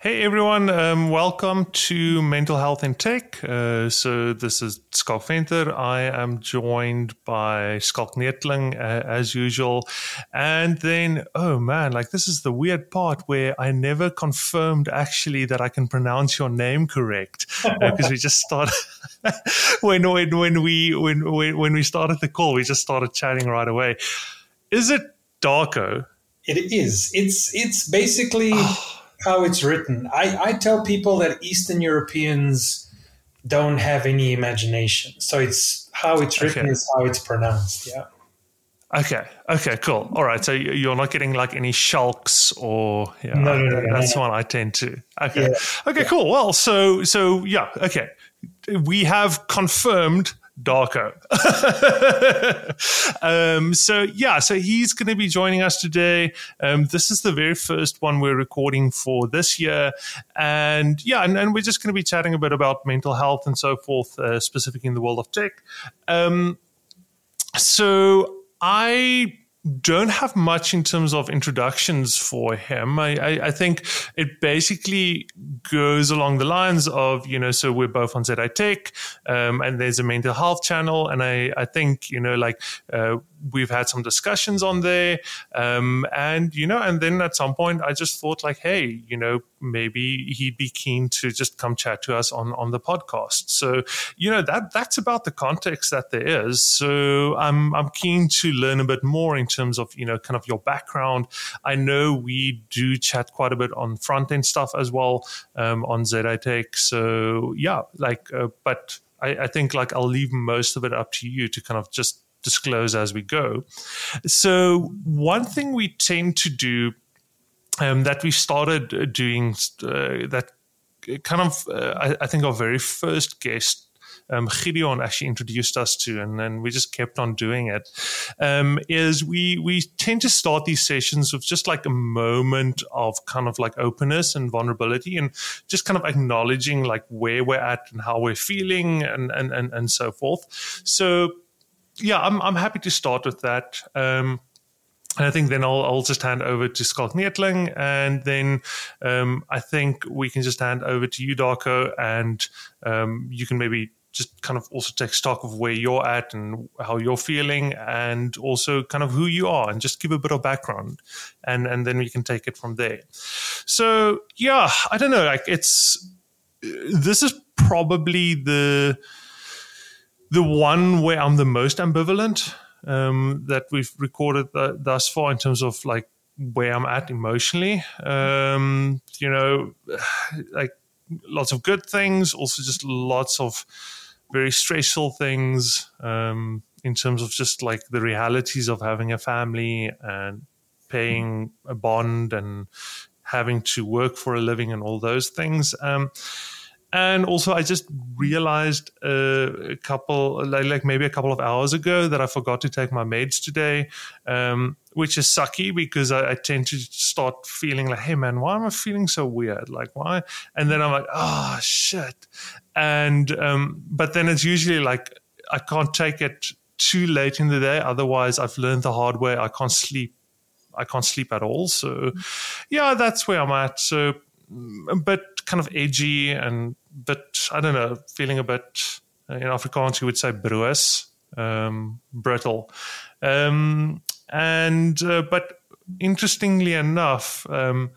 Hey everyone, um, welcome to Mental Health in Tech. Uh, so this is Schalk Venter. I am joined by Schalk Neethling uh, as usual. And then, oh man, like this is the weird part where I never confirmed actually that I can pronounce your name correct because uh, we just started when when when we when, when when we started the call, we just started chatting right away. Is it Darko? It is. It's it's basically. How it's written. I, I tell people that Eastern Europeans don't have any imagination. So it's how it's written okay. is how it's pronounced. Yeah. Okay. Okay. Cool. All right. So you're not getting like any shulks or yeah. No, no, no, that's no, one I tend to. Okay. Yeah. Okay. Yeah. Cool. Well, so so yeah. Okay. We have confirmed Darko. um, so yeah, so he's going to be joining us today. Um, this is the very first one we're recording for this year, and yeah, and, and we're just going to be chatting a bit about mental health and so forth, uh, specifically in the world of tech. Um, so I don't have much in terms of introductions for him. I, I, I, think it basically goes along the lines of, you know, so we're both on ZATech, um, and there's a mental health channel. And I, I think, you know, like uh, we've had some discussions on there. Um, and, you know, and then at some point I just thought like, hey, you know, maybe he'd be keen to just come chat to us on, on the podcast. So, you know, that that's about the context that there is. So I'm, I'm keen to learn a bit more in terms of, you know, kind of your background. I know we do chat quite a bit on front end stuff as well um, on ZATech. So yeah, like, uh, but I, I think like I'll leave most of it up to you to kind of just disclose as we go. So, one thing we tend to do um, that we started doing uh, that kind of, uh, I, I, think, our very first guest. Um, Gideon actually introduced us to, and then we just kept on doing it. Um, is we we tend to start these sessions with just like a moment of kind of like openness and vulnerability, and just kind of acknowledging like where we're at and how we're feeling, and and and, and so forth. So yeah, I'm I'm happy to start with that. Um, and I think then I'll, I'll just hand over to Schalk Neethling, and then um, I think we can just hand over to you, Darko, and um, you can maybe just kind of also take stock of where you're at and how you're feeling, and also kind of who you are, and just give a bit of background, and and then we can take it from there. So yeah, I don't know, like it's this is probably the the one where I'm the most ambivalent um, that we've recorded th- thus far in terms of like where I'm at emotionally. Um, you know, like lots of good things, also just lots of very stressful things um, in terms of just like the realities of having a family and paying a bond and having to work for a living and all those things. Um, and also i just realized uh, a couple like, like, maybe a couple of hours ago that i forgot to take my meds today um, which is sucky because I, I, tend to start feeling like hey man why am i feeling so weird? Like why? And then i'm like oh shit. And um, but then it's usually like i can't take it too late in the day. Otherwise i've learned the hard way. I can't sleep. I can't sleep at all. So yeah that's where i'm at. So but kind of edgy and bit, I don't know, feeling a bit, uh, in Afrikaans, you would say broos, um, brittle. Um, and, uh, but interestingly enough, um,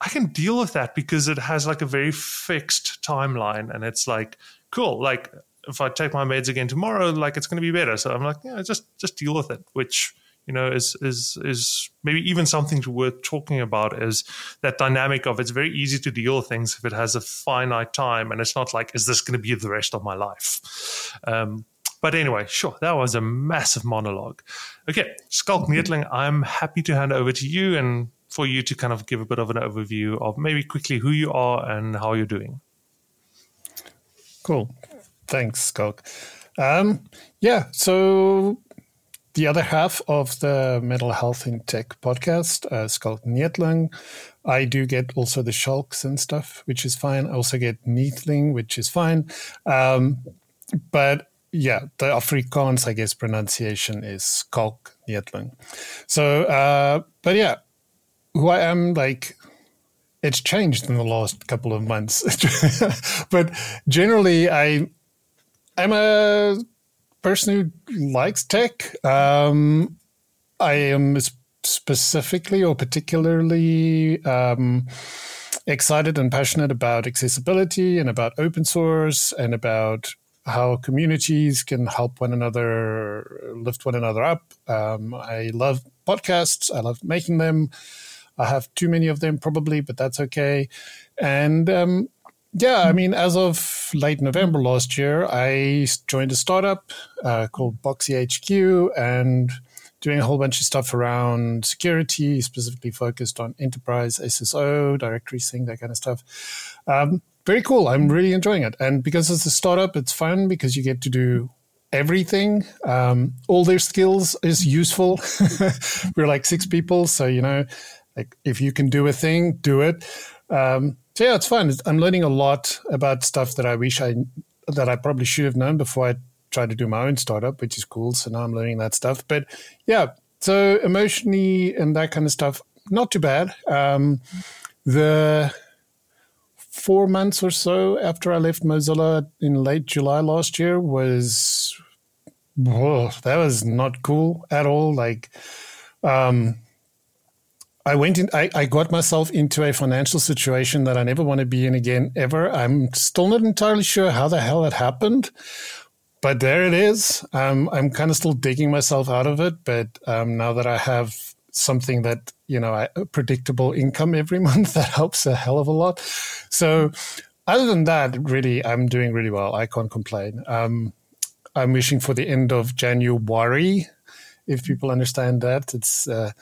I can deal with that because it has like a very fixed timeline and it's like, cool, like if I take my meds again tomorrow, like it's going to be better. So I'm like, yeah, just, just deal with it, which, you know, is is is maybe even something worth talking about is that dynamic of it's very easy to deal with things if it has a finite time and it's not like is this going to be the rest of my life. Um, but anyway, sure, that was a massive monologue. Okay, Schalk Neethling, I'm happy to hand over to you and for you to kind of give a bit of an overview of maybe quickly who you are and how you're doing. Cool. Thanks, Schalk. Um, yeah, so the other half of the Mental Health in Tech podcast uh, is Schalk Neethling. I do get also the shulks and stuff, which is fine. I also get Neethling, which is fine. Um, but yeah, the Afrikaans, I guess, pronunciation is Schalk Neethling. So, uh, but yeah, who I am, like, it's changed in the last couple of months. but generally, I I'm a person who likes tech. Um, I am specifically or particularly um, excited and passionate about accessibility and about open source and about how communities can help one another lift one another up. Um, I love podcasts. I love making them. I have too many of them probably, but that's okay. And um, yeah, I mean, as of late November last year, I joined a startup uh, called BoxyHQ and doing a whole bunch of stuff around security, specifically focused on enterprise SSO, directory sync, that kind of stuff. Um, very cool. I'm really enjoying it. And because it's a startup, it's fun because you get to do everything. Um, all their skills is useful. We're like six people. So, you know, like if you can do a thing, do it. Um, so yeah, it's fun. I'm learning a lot about stuff that I wish I that I probably should have known before I tried to do my own startup, which is cool. So now I'm learning that stuff. But yeah, so emotionally and that kind of stuff, not too bad. Um, the four months or so after I left Mozilla in late July last year was whoa, that was not cool at all. Like um, I went in, I, I got myself into a financial situation that I never want to be in again, ever. I'm still not entirely sure how the hell it happened, but there it is. Um, I'm kind of still digging myself out of it. But um, now that I have something that, you know, a predictable income every month, that helps a hell of a lot. So, other than that, really, I'm doing really well. I can't complain. Um, I'm wishing for the end of January, if people understand that. It's uh,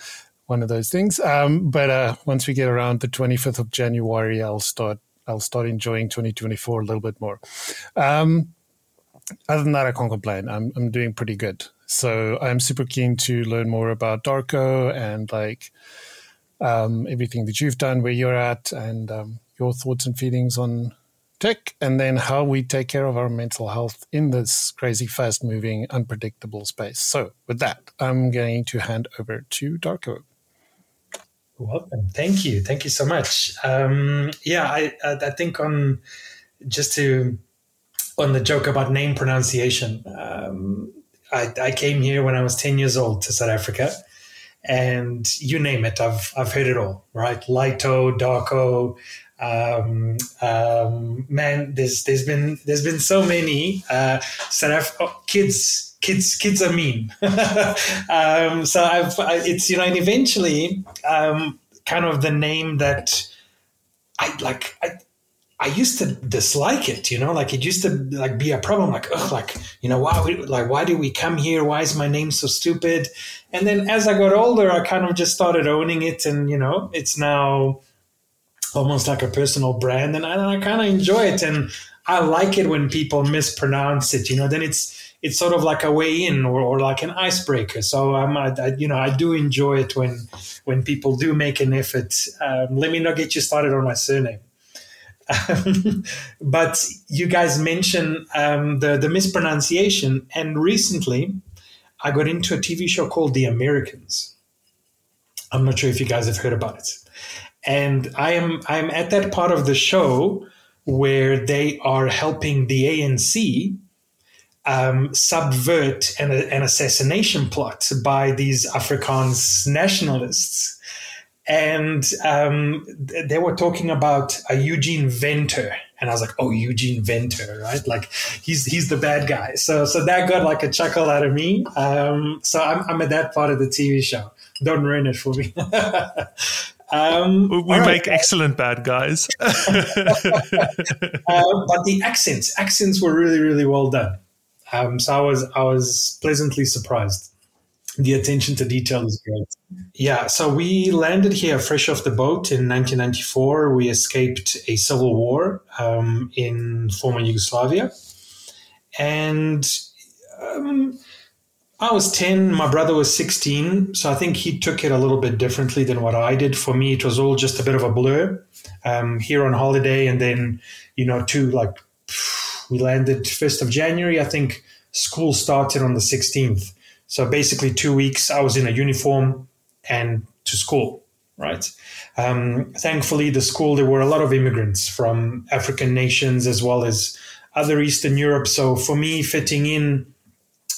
one of those things. Um, but uh, once we get around the 25th of January, I'll start. I'll start enjoying 2024 a little bit more. Um, other than that, I can't complain. I'm I'm doing pretty good. So I'm super keen to learn more about Darko and like um, everything that you've done, where you're at, and um, your thoughts and feelings on tech, and then how we take care of our mental health in this crazy, fast moving, unpredictable space. So, with that, I'm going to hand over to Darko. Welcome. Thank you. Thank you so much. Um, yeah, I, I think on just to on the joke about name pronunciation. Um, I, I, came here when I was ten years old to South Africa, and you name it, I've I've heard it all. Right, Lito, Darko. Um, um, man, there's there's been there's been so many uh, South Af- oh, kids kids kids are mean. um, so I've I, it's you know and eventually um, kind of the name that I like. I, I used to dislike it, you know, like it used to like be a problem, like, ugh, like, you know, why, like, why did we come here? Why is my name so stupid? And then as I got older, I kind of just started owning it, and you know, it's now almost like a personal brand, and I, I kind of enjoy it, and I like it when people mispronounce it, you know. Then it's it's sort of like a way in or, or like an icebreaker. So I'm, I, I, you know, I do enjoy it when when people do make an effort. Um, let me not get you started on my surname. Um, but you guys mentioned um, the the mispronunciation, and recently I got into a TV show called The Americans. I'm not sure if you guys have heard about it, and I am I'm at that part of the show where they are helping the ANC um, subvert an, an, assassination plot by these Afrikaans nationalists. And um, they were talking about a Eugene Venter. And I was like, oh, Eugene Venter, right? Like he's he's the bad guy. So so that got like a chuckle out of me. Um, so I'm, I'm at that part of the TV show. Don't ruin it for me. Um, we right. make excellent bad guys. uh, but the accents, accents were really, really well done. Um, so I was I was pleasantly surprised. The attention to detail is great. Yeah, so we landed here fresh off the boat in 1994. We escaped a civil war um, in former Yugoslavia, and um, I was 10. My brother was 16, so I think he took it a little bit differently than what I did. For me, it was all just a bit of a blur. Um, here on holiday, and then you know, two like we landed 1st of January. I think school started on the 16th. So basically, two weeks I was in a uniform and to school. right? Um, thankfully, the school, there were a lot of immigrants from African nations as well as other Eastern Europe. So for me, fitting in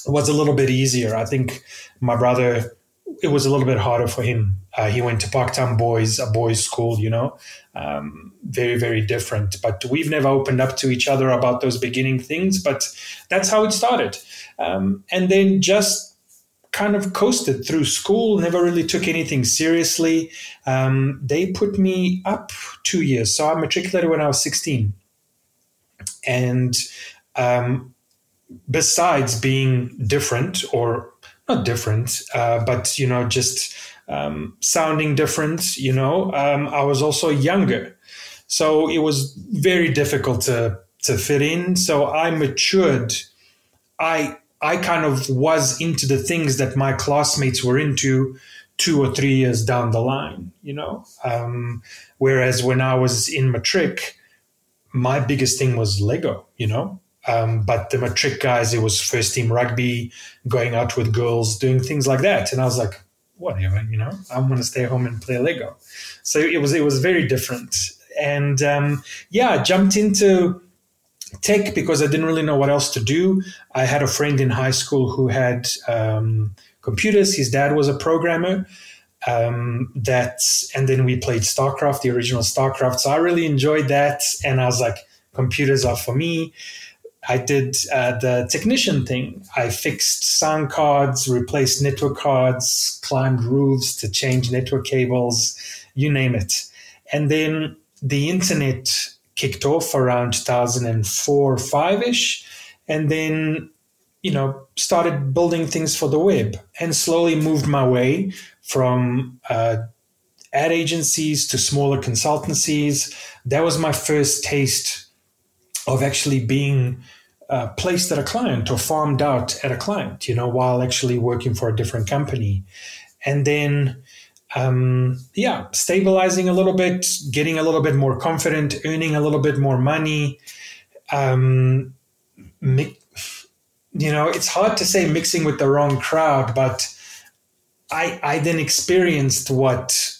was a little bit easier. I think my brother, it was a little bit harder for him. Uh, he went to Parktown Boys, a boys' school, you know, um, very, very different. But we've never opened up to each other about those beginning things. But that's how it started. Um, and then just kind of coasted through school, never really took anything seriously. Um, they put me up two years. So I matriculated when I was 16. And um, besides being different, or not different, uh, but, you know, just um, sounding different, you know, um, I was also younger. So it was very difficult to, to fit in. So I matured. I I kind of was into the things that my classmates were into two or three years down the line, you know. Um, whereas when I was in matric, my biggest thing was Lego, you know. Um, but the matric guys, it was first team rugby, going out with girls, doing things like that, and I was like, whatever, you know. I'm going to stay home and play Lego. So it was it was very different, and um, yeah, jumped into tech because I didn't really know what else to do. I had a friend in high school who had um, computers. His dad was a programmer. Um, that and then we played StarCraft, the original StarCraft. So I really enjoyed that, and I was like, computers are for me. I did uh, the technician thing. I fixed sound cards, replaced network cards, climbed roofs to change network cables, you name it. And then the internet kicked off around 2004 5 ish. And then, you know, started building things for the web and slowly moved my way from uh, ad agencies to smaller consultancies. That was my first taste of actually being uh, placed at a client or farmed out at a client, you know, while actually working for a different company. And then um, yeah, stabilizing a little bit, getting a little bit more confident, earning a little bit more money. Um, mi- you know, it's hard to say mixing with the wrong crowd, but I I then experienced what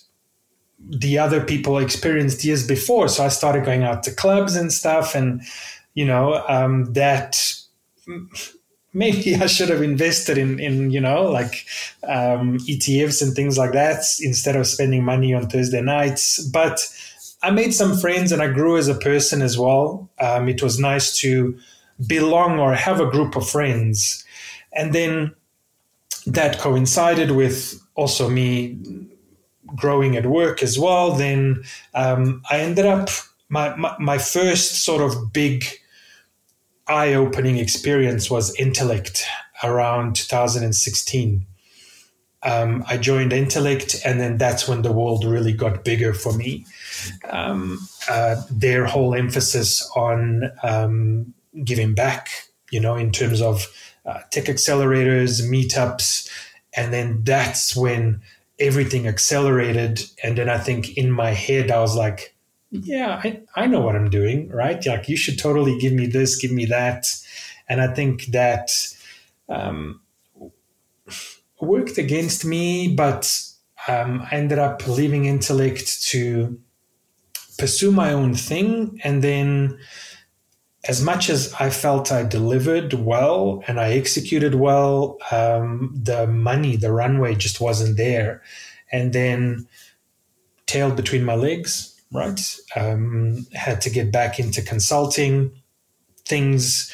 the other people experienced years before. So I started going out to clubs and stuff, and you know um, that maybe I should have invested in, in you know, like um, ETFs and things like that instead of spending money on Thursday nights. But I made some friends and I grew as a person as well. Um, it was nice to belong or have a group of friends. And then that coincided with also me growing at work as well. Then um, I ended up, my, my, my first sort of big eye opening experience was Entelect around 2016. Um, I joined Entelect, and then that's when the world really got bigger for me. Um, uh, their whole emphasis on um, giving back, you know, in terms of uh, tech accelerators, meetups, and then that's when everything accelerated. And then I think in my head, I was like, yeah, I, I know what I'm doing, right? Like, you should totally give me this, give me that. And I think that um, worked against me, but um, I ended up leaving Entelect to pursue my own thing. And then, as much as I felt I delivered well and I executed well, um, the money, the runway just wasn't there. And then, tail between my legs right? Um, had to get back into consulting. Things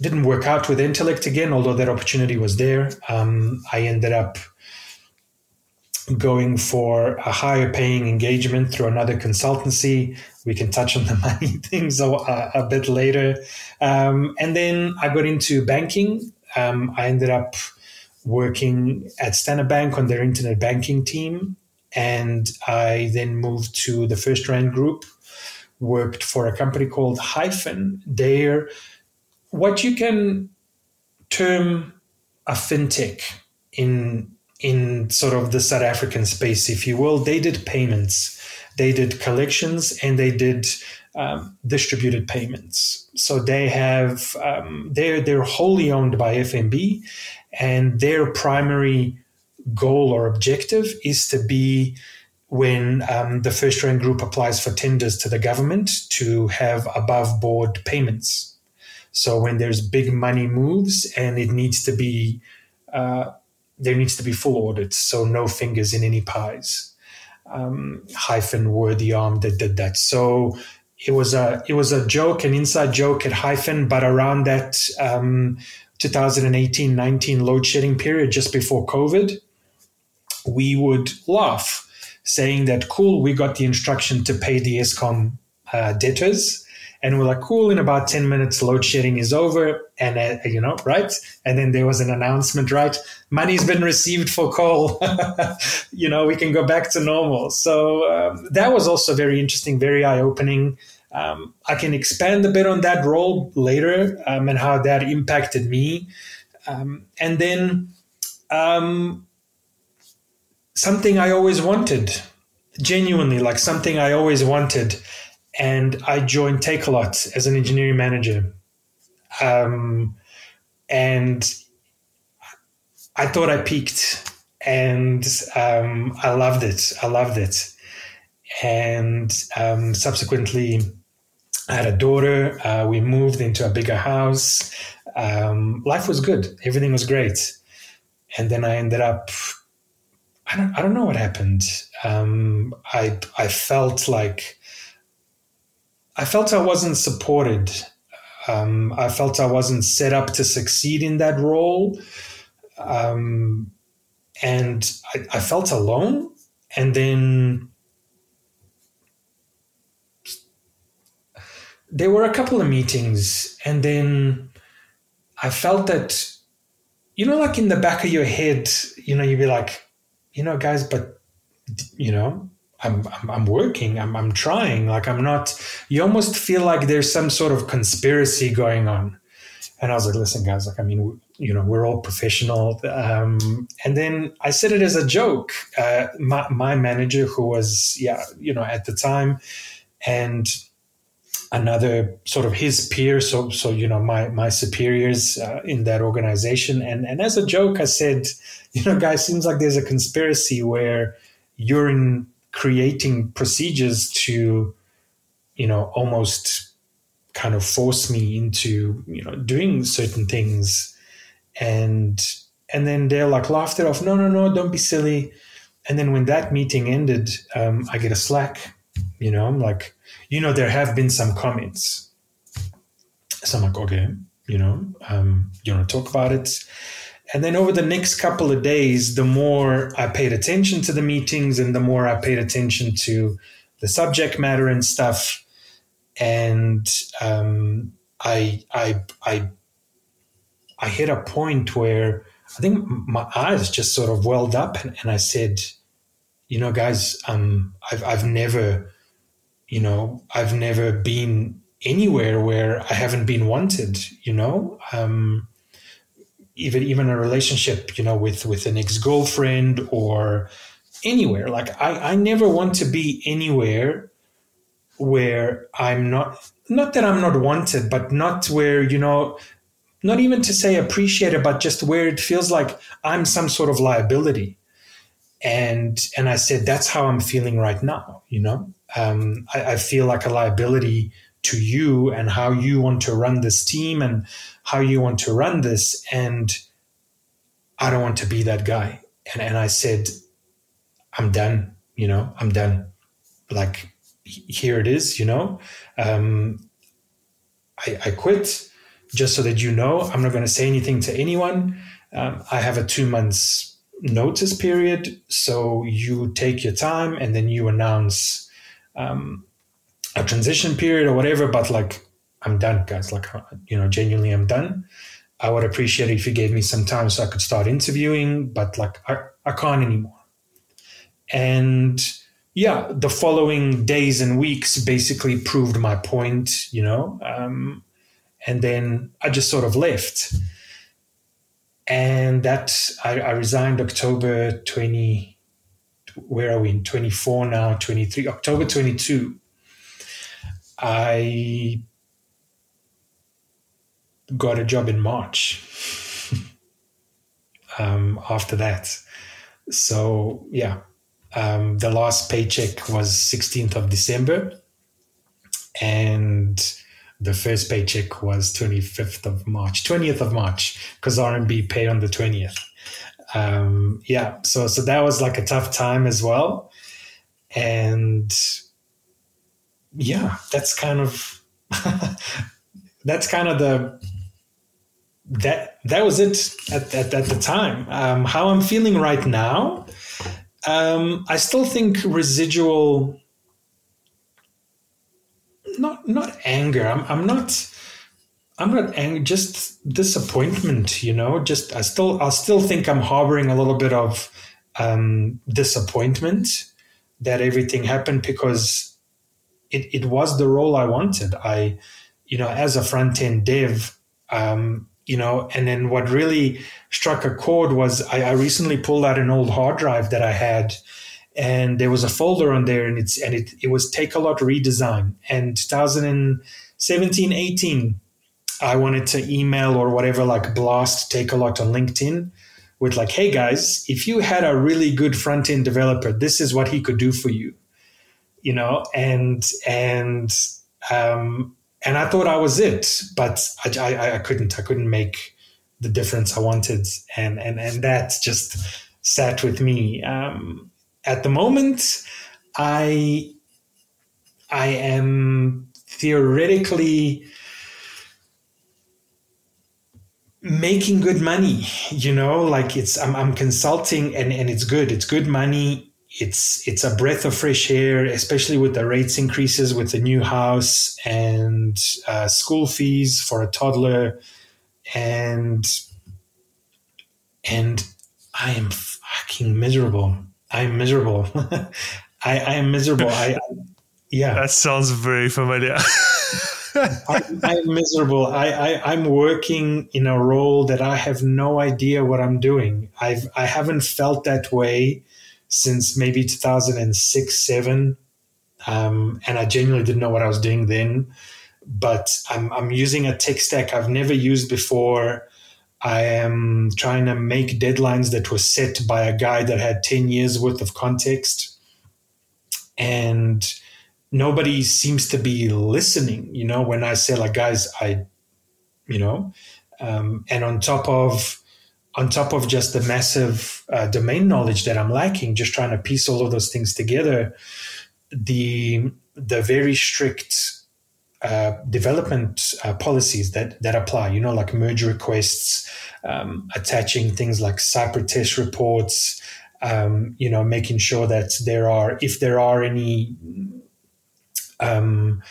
didn't work out with Entelect again, although that opportunity was there. Um, I ended up going for a higher paying engagement through another consultancy. We can touch on the money things a, a bit later. Um, and then I got into banking. Um, I ended up working at Standard Bank on their internet banking team. And I then moved to the FirstRand Group, worked for a company called Hyphen. They're what you can term a fintech in in sort of the South African space, if you will. They did payments, they did collections, and they did um, distributed payments. So they have um, they're they're wholly owned by FNB, and their primary goal or objective is to be when um, the FirstRand group applies for tenders to the government to have above board payments. So when there's big money moves and it needs to be, uh, there needs to be full audits, so no fingers in any pies. Um, hyphen were the arm that did that. So it was a it was a joke, an inside joke at hyphen, but around that um, 2018-19 load shedding period, just before COVID, we would laugh, saying that cool, we got the instruction to pay the Eskom uh, debtors and we're like, cool, in about 10 minutes, load shedding is over. And, uh, you know, right? And then there was an announcement, right? Money's been received for coal. you know, we can go back to normal. So um, that was also very interesting, very eye opening. Um, I can expand a bit on that role later um, and how that impacted me. Um, and then um, something I always wanted, genuinely, like something I always wanted and I joined Takealot as an engineering manager. Um, and I thought I peaked, and um, I loved it. I loved it, and um, subsequently, I had a daughter. Uh, we moved into a bigger house. Um, life was good. Everything was great, and then I ended up. I don't. I don't know what happened. Um, I I felt like I felt I wasn't supported. Um, I felt I wasn't set up to succeed in that role. Um, and I, I, felt alone. And then there were a couple of meetings, and then I felt that, you know, like in the back of your head, you know, you'd be like, you know, guys, but, you know, I'm, I'm, I'm working, I'm, I'm trying. Like I'm not, you almost feel like there's some sort of conspiracy going on. And I was like, listen, guys, like, I mean, you know, we're all professional. Um, and then I said it as a joke. Uh, my, my manager, who was, yeah, you know, at the time, and another sort of his peer, so so you know, my my superiors uh, in that organization, and and as a joke, I said, you know, guys, seems like there's a conspiracy where you're in creating procedures to, you know, almost kind of force me into, you know, doing certain things. And and then they're like laughed it off. No, no, no, don't be silly. And then when that meeting ended, um, I get a slack. You know, I'm like, you know, there have been some comments. So I'm like, okay, you know, um, you want to talk about it? And then over the next couple of days, the more I paid attention to the meetings and the more I paid attention to the subject matter and stuff. And um, I, I, I, I hit a point where I think my eyes just sort of welled up and, and I said, you know, guys, um, I've, I've never, you know, I've never been anywhere where I haven't been wanted, you know, um, even even a relationship you know with with an ex-girlfriend or anywhere. Like i i never want to be anywhere where i'm not not that i'm not wanted but not where you know not even to say appreciated but just where it feels like i'm some sort of liability. And and i said that's how i'm feeling right now you know um, I, I feel like a liability to you and how you want to run this team and how you want to run this. And I don't want to be that guy. And, and I said, I'm done, you know, I'm done. Like, here it is, you know. Um, I, I quit just so that you know. I'm not going to say anything to anyone. Um, I have a two months notice period. So you take your time and then you announce um, a transition period or whatever. But like, I'm done, guys. Like, you know, genuinely, I'm done. I would appreciate it if you gave me some time so I could start interviewing, but like, I, I can't anymore. And yeah, the following days and weeks basically proved my point, you know. Um, and then I just sort of left. And that I, I resigned October 20, where are we in 24 now, 23, October 22. I got a job in March um, after that. So, yeah, um, the last paycheck was 16th of December, and the first paycheck was 25th of March, 20th of March, because RMB pay on the 20th. Um, yeah, so so that was like a tough time as well, and yeah, that's kind of that's kind of the that that was it at, at, at the time. Um, how I'm feeling right now, um, I still think residual not not anger. I'm I'm not I'm not angry, just disappointment, you know, just I still I still think I'm harboring a little bit of um, disappointment that everything happened because it, it was the role I wanted. I, you know, as a front end dev, um, you know, and then what really struck a chord was I, I recently pulled out an old hard drive that I had and there was a folder on there and it's and it, it was Takealot redesign and 2017 18 i wanted to email or whatever like blast Takealot on linkedin with like hey guys if you had a really good front end developer this is what he could do for you you know? And and um and i thought i was it but i i, I couldn't. I couldn't make the difference i wanted and and and that just sat with me. Um at the moment, I I am theoretically making good money you know like it's i'm, I'm consulting and, and it's good it's good money it's it's a breath of fresh air especially with the rates increases with the new house and uh, school fees for a toddler and and i am fucking miserable I'm miserable. I, I am miserable. I, yeah. That sounds very familiar. I, am miserable. I, I, I'm working in a role that I have no idea what I'm doing. I've I haven't felt that way since maybe 2006, seven, um, and I genuinely didn't know what I was doing then. But I'm I'm using a tech stack I've never used before. I am trying to make deadlines that were set by a guy that had 10 years worth of context. And nobody seems to be listening, you know, when I say, like, guys, I, you know, um, and on top of, on top of just the massive uh, domain knowledge that I'm lacking, just trying to piece all of those things together, the the very strict uh, development uh, policies that that apply. You know, like merge requests, um, attaching things like Cypress test reports. Um, you know, making sure that there are, if there are any um,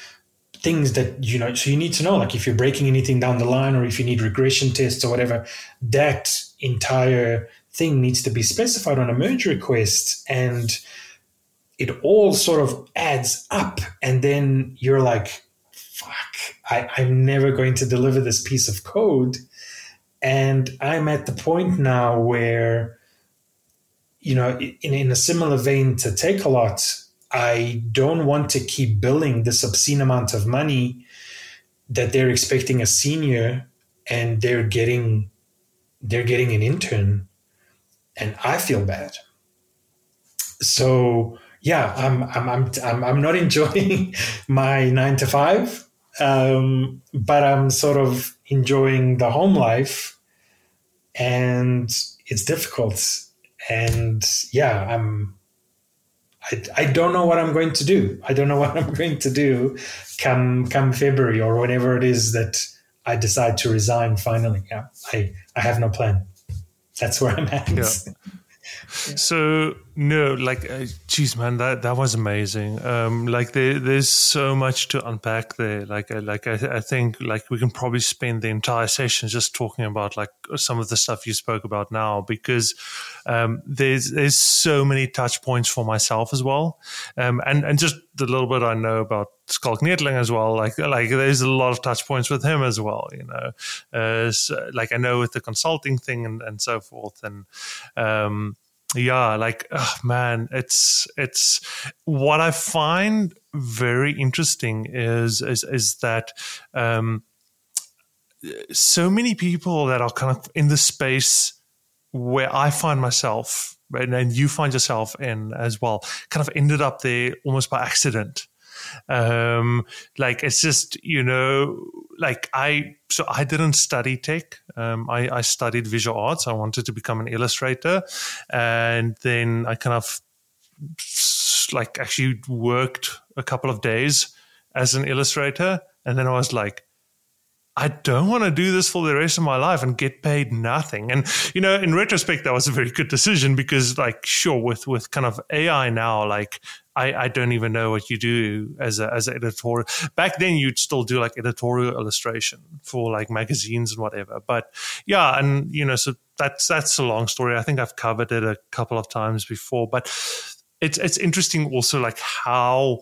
things that you know, so you need to know, like if you're breaking anything down the line, or if you need regression tests or whatever, that entire thing needs to be specified on a merge request and it all sort of adds up and then you're like fuck I, I'm never going to deliver this piece of code. And I'm at the point now where, you know, in, in a similar vein to Takealot, I don't want to keep billing this obscene amount of money that they're expecting a senior and they're getting they're getting an intern and I feel bad. So yeah, I'm I'm I'm I'm, not enjoying my nine to five um, but I'm sort of enjoying the home life, and it's difficult. And yeah, I'm. I, I don't know what I'm going to do. I don't know what I'm going to do come come February or whenever it is that I decide to resign finally. Yeah, I, I have no plan. That's where I'm at. Yeah. So no, like, uh, geez, man, that that was amazing. Um, like there, there's so much to unpack there. Like, uh, like I, I think like we can probably spend the entire session just talking about like some of the stuff you spoke about now because um, there's there's so many touch points for myself as well, um, and and just the little bit I know about Schalk Neethling as well. Like like there's a lot of touch points with him as well. You know, uh, so, like I know with the consulting thing and and so forth, and um, yeah like oh, man it's it's what i find very interesting is is is that um so many people that are kind of in the space where i find myself? And you find yourself in as well. Kind of ended up there almost by accident. Um, like it's just you know, like I so I didn't study tech. Um, I, I studied visual arts. I wanted to become an illustrator, and then I kind of like actually worked a couple of days as an illustrator, and then I was like, I don't want to do this for the rest of my life and get paid nothing. And you know, in retrospect, that was a very good decision because, like, sure, with with kind of AI now, like, I, I don't even know what you do as a as an editorial. Back then, you'd still do like editorial illustration for like magazines and whatever. But yeah, and you know, so that's that's a long story. I think I've covered it a couple of times before, but it's it's interesting also like how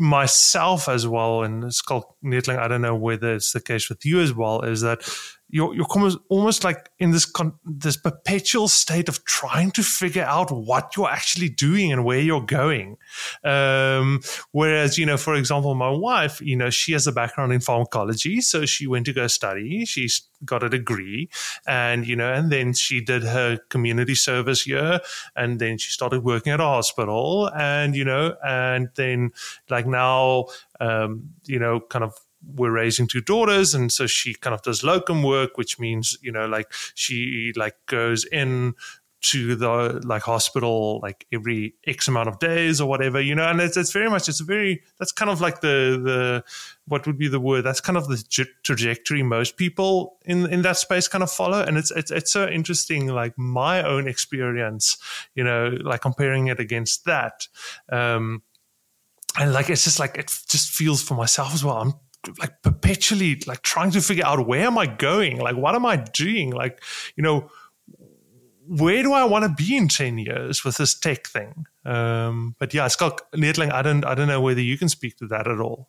myself as well, and Schalk Neethling, I don't know whether it's the case with you as well, is that you're you're almost, like in this con- this perpetual state of trying to figure out what you're actually doing and where you're going. Um, whereas, you know, for example, my wife, you know, she has a background in pharmacology, so she went to go study. She's got a degree, and you know, and then she did her community service year, and then she started working at a hospital, and you know, and then like now, um, you know, kind of we're raising two daughters and so she kind of does locum work which means you know like she like goes in to the like hospital like every x amount of days or whatever you know and it's, it's very much it's a very that's kind of like the the what would be the word that's kind of the trajectory most people in in that space kind of follow and it's it's it's so interesting like my own experience you know like comparing it against that um and like it's just like it just feels for myself as well i'm like perpetually like trying to figure out where am I going? Like what am I doing? Like, you know, where do I want to be in 10 years with this tech thing? Um, but yeah, Schalk Neethling, I don't I don't know whether you can speak to that at all.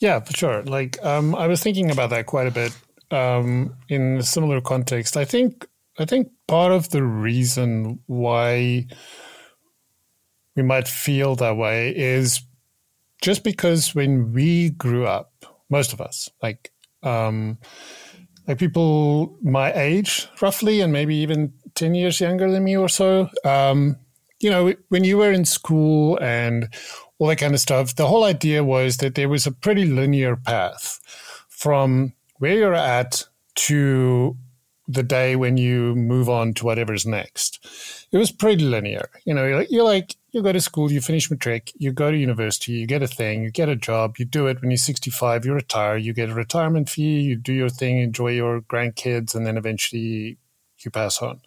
Yeah, for sure. Like um, I was thinking about that quite a bit um, in a similar context. I think I think part of the reason why we might feel that way is just because when we grew up, most of us, like um, like people my age, roughly, and maybe even ten years younger than me or so, um, you know, when you were in school and all that kind of stuff, the whole idea was that there was a pretty linear path from where you're at to the day when you move on to whatever's next. It was pretty linear. You know, you're like, you're like you go to school, you finish matric, you go to university, you get a thing, you get a job, you do it when you're 65, you retire, you get a retirement fee, you do your thing, enjoy your grandkids, and then eventually you pass on.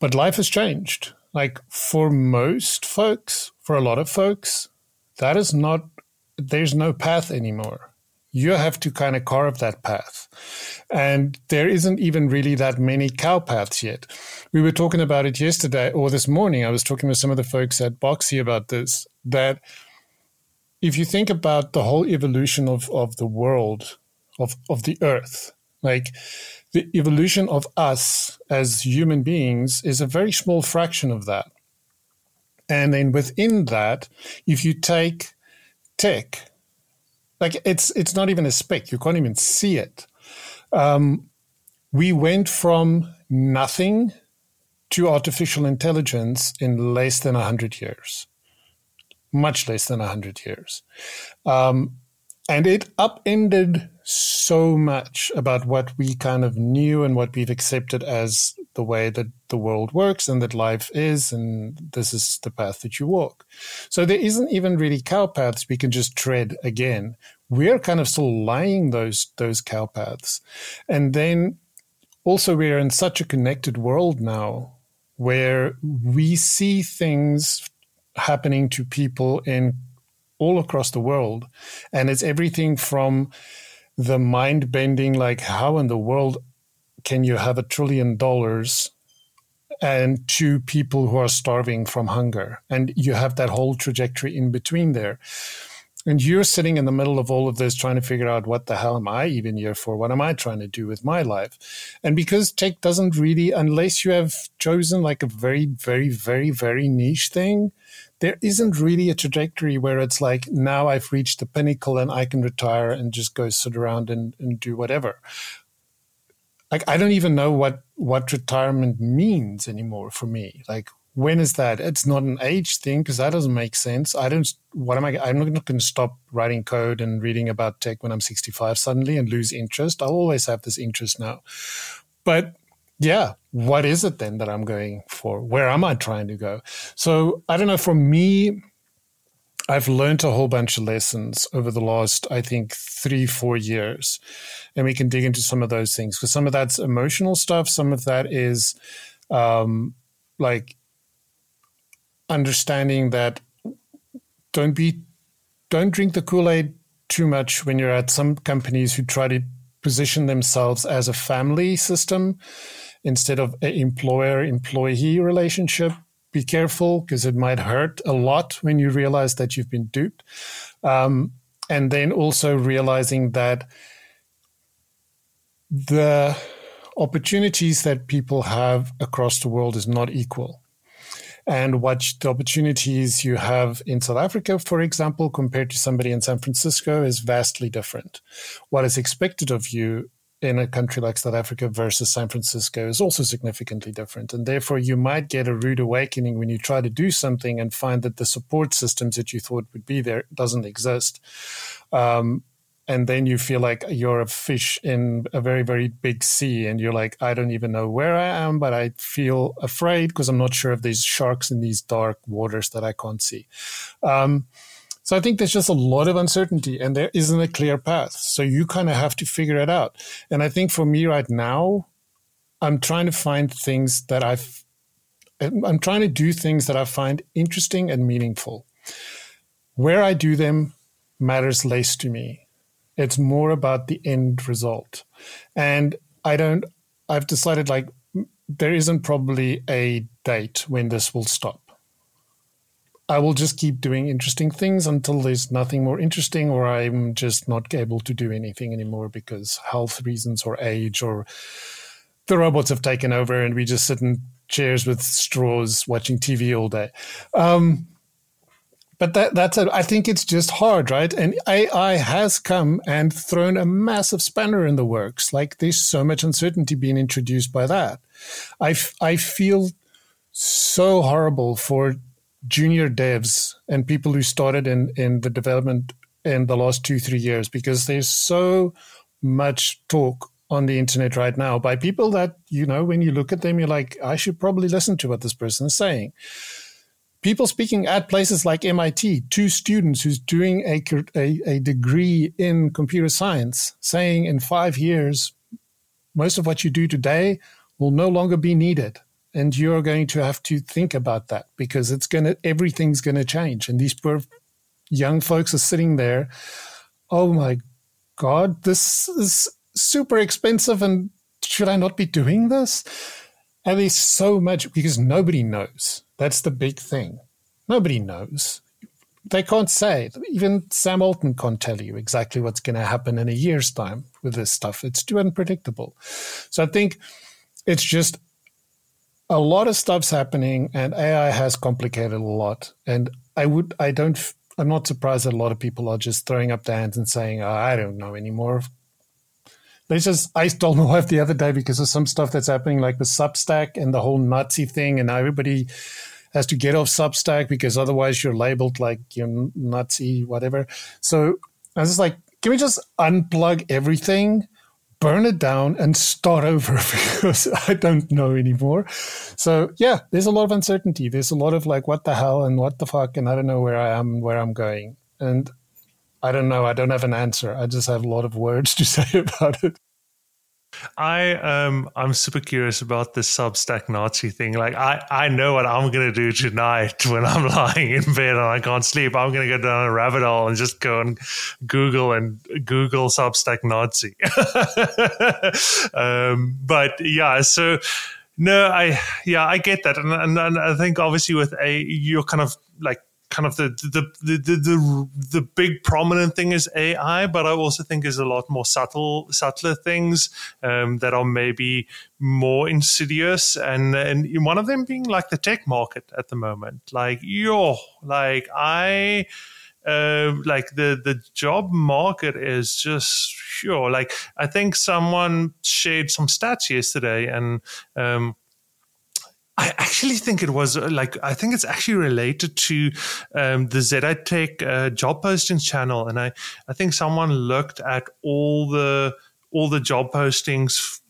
But life has changed. Like for most folks, for a lot of folks, that is not, there's no path anymore you have to kind of carve that path. And there isn't even really that many cow paths yet. We were talking about it yesterday or this morning. I was talking with some of the folks at Boxy about this, that if you think about the whole evolution of, of the world, of, of the earth, like the evolution of us as human beings is a very small fraction of that. And then within that, if you take tech, like it's it's not even a speck. You can't even see it. Um, we went from nothing to artificial intelligence in less than 100 years, much less than 100 years. Um, and it upended so much about what we kind of knew and what we've accepted as the way that the world works and that life is, and this is the path that you walk. So there isn't even really cow paths we can just tread again. We're kind of still laying those those cow paths, and then also we're in such a connected world now where we see things happening to people in all across the world. And it's everything from the mind bending, like, how in the world can you have a trillion dollars? And to people who are starving from hunger. And you have that whole trajectory in between there. And you're sitting in the middle of all of this trying to figure out what the hell am I even here for? What am I trying to do with my life? And because tech doesn't really, unless you have chosen like a very, very, very, very niche thing, there isn't really a trajectory where it's like now I've reached the pinnacle and I can retire and just go sit around and, and do whatever. like I don't even know what what retirement means anymore for me. Like when is that? It's not an age thing because that doesn't make sense. I don't. What am I? I'm not going to stop writing code and reading about tech when I'm 65 suddenly and lose interest. I'll always have this interest now. But yeah, what is it then that I'm going for? Where am I trying to go? So I don't know. For me, I've learned a whole bunch of lessons over the last, I think, three, four years. And we can dig into some of those things because some of that's emotional stuff. Some of that is um, like understanding that don't be, don't drink the Kool Aid too much when you're at some companies who try to position themselves as a family system instead of an employer employee relationship be careful because it might hurt a lot when you realize that you've been duped. Um, and then also realizing that the opportunities that people have across the world is not equal. And what the opportunities you have in South Africa, for example, compared to somebody in San Francisco is vastly different. What is expected of you in a country like South Africa versus San Francisco is also significantly different. And therefore, you might get a rude awakening when you try to do something and find that the support systems that you thought would be there doesn't exist. Um, and then you feel like you're a fish in a very, very big sea. And you're like, I don't even know where I am, but I feel afraid because I'm not sure if there's sharks in these dark waters that I can't see. Um, so I think there's just a lot of uncertainty and there isn't a clear path. So you kind of have to figure it out. And I think for me right now, I'm trying to find things that I've, I'm trying to do things that I find interesting and meaningful. Where I do them matters less to me. It's more about the end result. And I don't, I've decided like there isn't probably a date when this will stop. I will just keep doing interesting things until there's nothing more interesting or I'm just not able to do anything anymore because health reasons or age or the robots have taken over and we just sit in chairs with straws watching TV all day. Um, but that, that's a, I think it's just hard, right? And AI has come and thrown a massive spanner in the works. Like there's so much uncertainty being introduced by that. I, I feel so horrible for junior devs and people who started in, in the development in the last two, three years because there's so much talk on the internet right now by people that, you know, when you look at them, you're like, I should probably listen to what this person is saying. People speaking at places like MIT, two students who's doing a, a, a degree in computer science, saying in five years, most of what you do today will no longer be needed. And you're going to have to think about that because it's going to everything's going to change. And these poor young folks are sitting there oh my god this is super expensive and should i not be doing this? And there's so much because nobody knows that's the big thing. Nobody knows. They can't say. Even sam altman can't tell you exactly what's going to happen in a year's time with this stuff. It's too unpredictable. So i think it's just a lot of stuff's happening and AI has complicated a lot. And I would, I don't, I'm not surprised that a lot of people are just throwing up their hands and saying, oh, I don't know anymore. They just, I told my wife the other day because of some stuff that's happening, like the Substack and the whole Nazi thing, and everybody has to get off Substack because otherwise you're labeled like you're Nazi, whatever. So I was like, can we just unplug everything burn it down and start over because I don't know anymore. So yeah, there's a lot of uncertainty. There's a lot of like, what the hell and what the fuck, and I don't know where I am and where I'm going. And I don't know. I don't have an answer. I just have a lot of words to say about it. I um I'm super curious about this Substack Nazi thing. Like I I know what I'm gonna do tonight when I'm lying in bed and I can't sleep. I'm gonna go down a rabbit hole and just go and Google and Google Substack Nazi. um, but yeah, so no, I yeah I get that, and, and, and I think obviously with a you're kind of like kind of the the, the the the the big prominent thing is AI, but I also think there's a lot more subtle subtler things um, that are maybe more insidious, and and one of them being like the tech market at the moment. Like yo, like I uh, like the the job market is just sure. Like I think someone shared some stats yesterday, and um, I actually think it was uh, like I think it's actually related to um, the ZI Tech uh, job postings channel, and I I think someone looked at all the all the job postings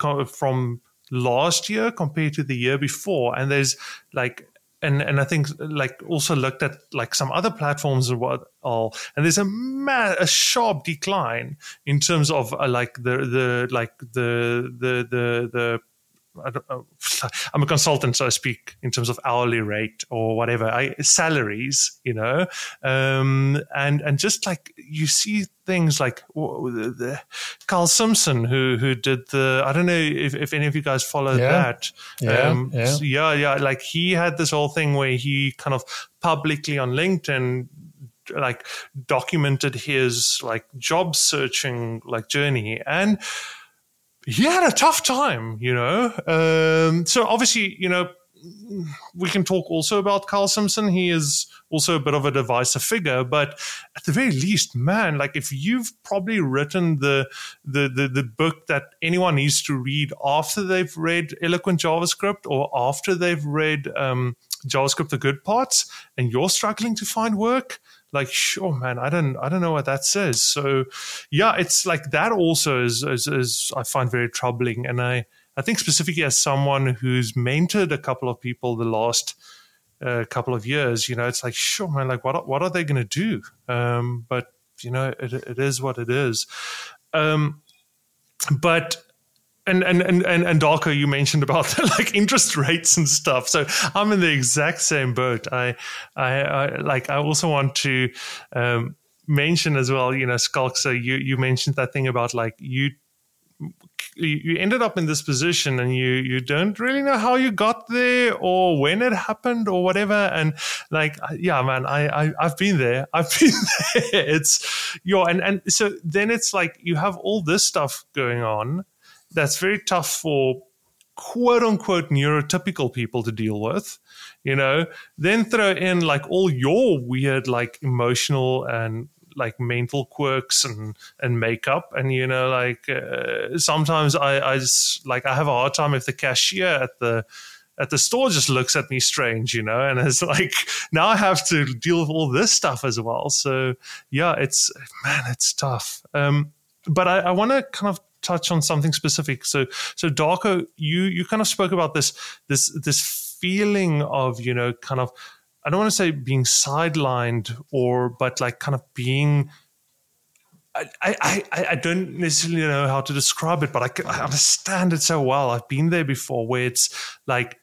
f- from last year compared to the year before, and there's like and and I think like also looked at like some other platforms or what all, and there's a ma- a sharp decline in terms of uh, like the the like the the the the I am a consultant, so I speak in terms of hourly rate or whatever. I, salaries, you know, um, and and just like you see things like the, the Kyle Simpson, who who did the I don't know if, if any of you guys followed yeah. that. Yeah, um, yeah, yeah, yeah. Like he had this whole thing where he kind of publicly on LinkedIn like documented his like job searching like journey and he had a tough time, you know. Um, so obviously, you know, we can talk also about Kyle Simpson. He is also a bit of a divisive figure, but at the very least, man, like if you've probably written the the the, the book that anyone needs to read after they've read Eloquent JavaScript or after they've read um, JavaScript the good parts, and you're struggling to find work, like sure man i don't i don't know what that says. So yeah it's like that also is, is, is i find very troubling. And i i think specifically as someone who's mentored a couple of people the last uh, couple of years you know it's like sure man like what what are they going to do? Um, but you know it, it is what it is. Um, but and and and and, and Darko, you mentioned about the, like interest rates and stuff. So I'm in the exact same boat. I, I, I like. I also want to um, mention as well. You know, Schalk. So you you mentioned that thing about like you you ended up in this position and you you don't really know how you got there or when it happened or whatever and like yeah man i, I i've been there i've been there it's your and and so then it's like you have all this stuff going on that's very tough for quote unquote neurotypical people to deal with you know then throw in like all your weird like emotional and like mental quirks and and makeup and you know like uh, sometimes i i just like i have a hard time if the cashier at the at the store just looks at me strange, you know, and it's like now I have to deal with all this stuff as well. So yeah, it's man, it's tough. Um, but I, I want to kind of touch on something specific. So, so Darko, you you kind of spoke about this this this feeling of you know kind of I don't want to say being sidelined or but like kind of being. I, I, I don't necessarily know how to describe it, but I, I understand it so well. I've been there before where it's like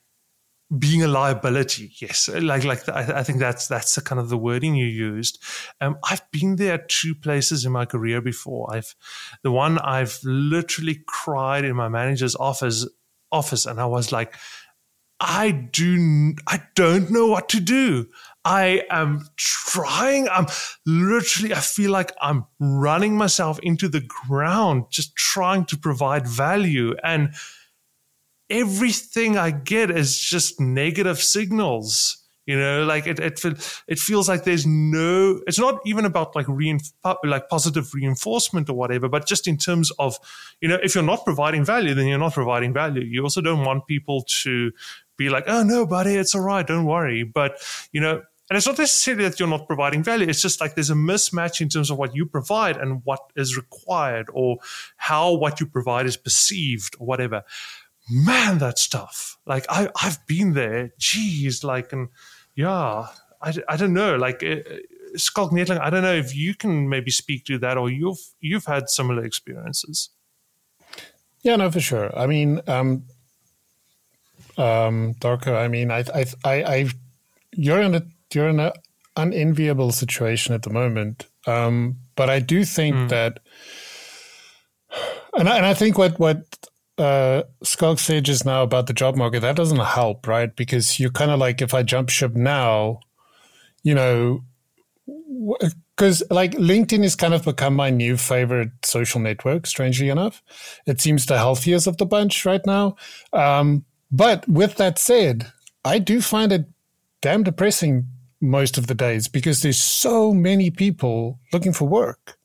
being a liability yes. Like like I, I, think that's that's the kind of the wording you used. Um, i've been there two places in my career before. I've the one i've literally cried in my manager's office office and i was like i do i don't know what to do. I am trying. I'm literally i feel like i'm running myself into the ground just trying to provide value. And everything I get is just negative signals. You know, like it, it, it feels like there's no, it's not even about like reinf- like positive reinforcement or whatever, but just in terms of, you know, if you're not providing value, then you're not providing value. You also don't want people to be like, oh, no, buddy, it's all right. Don't worry. But, you know, and it's not necessarily that you're not providing value. It's just like there's a mismatch in terms of what you provide and what is required or how what you provide is perceived or whatever man, that's tough. Like I, I've been there. Geez, like, and yeah, I, I don't know. Like, uh, Schalk Neethling, I don't know if you can maybe speak to that or you've, you've had similar experiences. Yeah, no, for sure. I mean, um, um, Darko, I mean, I, I, I, I, you're in a, you're in an unenviable situation at the moment. Um, but I do think mm. that, and I, and I think what, what uh, Schalk said just now about the job market, that doesn't help, right? Because you're kind of like, if I jump ship now, you know, because like LinkedIn has kind of become my new favorite social network, strangely enough. It seems the healthiest of the bunch right now. Um, but with that said, I do find it damn depressing most of the days because there's so many people looking for work.